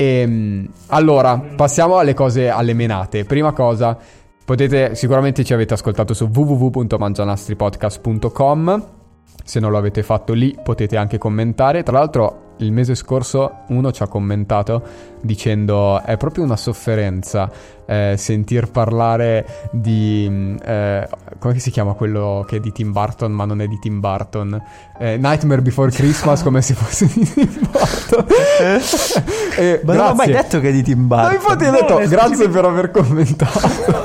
Ehm, allora, passiamo alle cose, alle menate. Prima cosa, potete, sicuramente ci avete ascoltato su www.mangianastripodcast.com. Se non lo avete fatto lì potete anche commentare. Tra l'altro il mese scorso uno ci ha commentato dicendo è proprio una sofferenza eh, sentir parlare di... mm, eh, come si chiama quello che è di Tim Burton ma non è di Tim Burton? Eh, Nightmare Before Christmas come se fosse di Tim Burton. <laughs> Eh, Ma non ho mai grazie. detto che è di Tim No, Burton. infatti ho No, detto è grazie per aver commentato.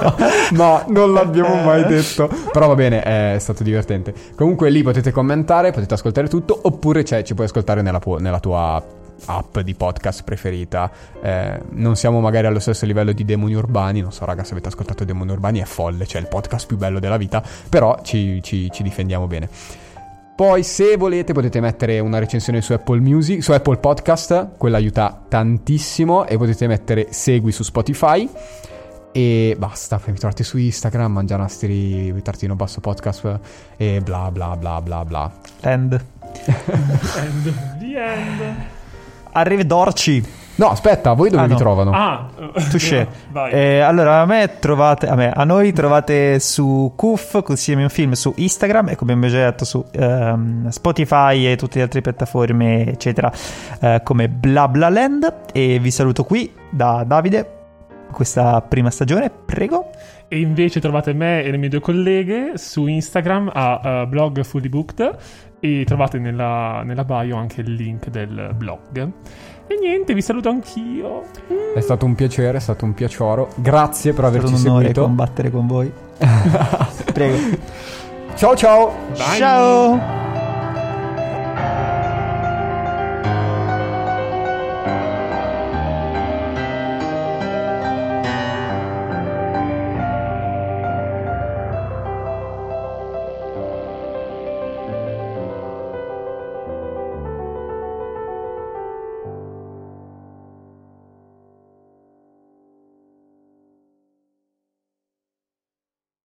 <laughs> no, non l'abbiamo mai detto. Però va bene, è stato divertente. Comunque lì potete commentare, potete ascoltare tutto, oppure c'è, ci puoi ascoltare nella, nella tua app di podcast preferita. Eh, non siamo magari allo stesso livello di Demoni Urbani. Non so, raga, se avete ascoltato Demoni Urbani è folle, cioè il podcast più bello della vita. Però ci, ci- ci difendiamo bene. Poi, se volete, potete mettere una recensione su Apple Music, su Apple Podcast, quella aiuta tantissimo. E potete mettere segui su Spotify. E basta, mi trovate su Instagram, mangianastri, tartino basso podcast e bla bla bla bla bla. Land. End. The end. Arrivederci. No, aspetta, voi dove Ah, vi no. trovano? Ah, Touché. <laughs> Vai. Eh, allora, a me trovate, a, me, a noi trovate su Kuf, consigliami un film su Instagram e come abbiamo già detto su ehm, Spotify e tutte le altre piattaforme, eccetera, eh, come BlaBlaLand. E vi saluto qui da Davide. Questa prima stagione, prego. E invece trovate me e le mie due colleghe su Instagram a eh, blog Fully Booked e trovate nella, nella bio anche il link del blog. E niente, vi saluto anch'io. È stato un piacere, è stato un piacoro. Grazie per È stato averci un onore seguito. combattere con voi. <laughs> prego. Ciao ciao! Bye. Ciao.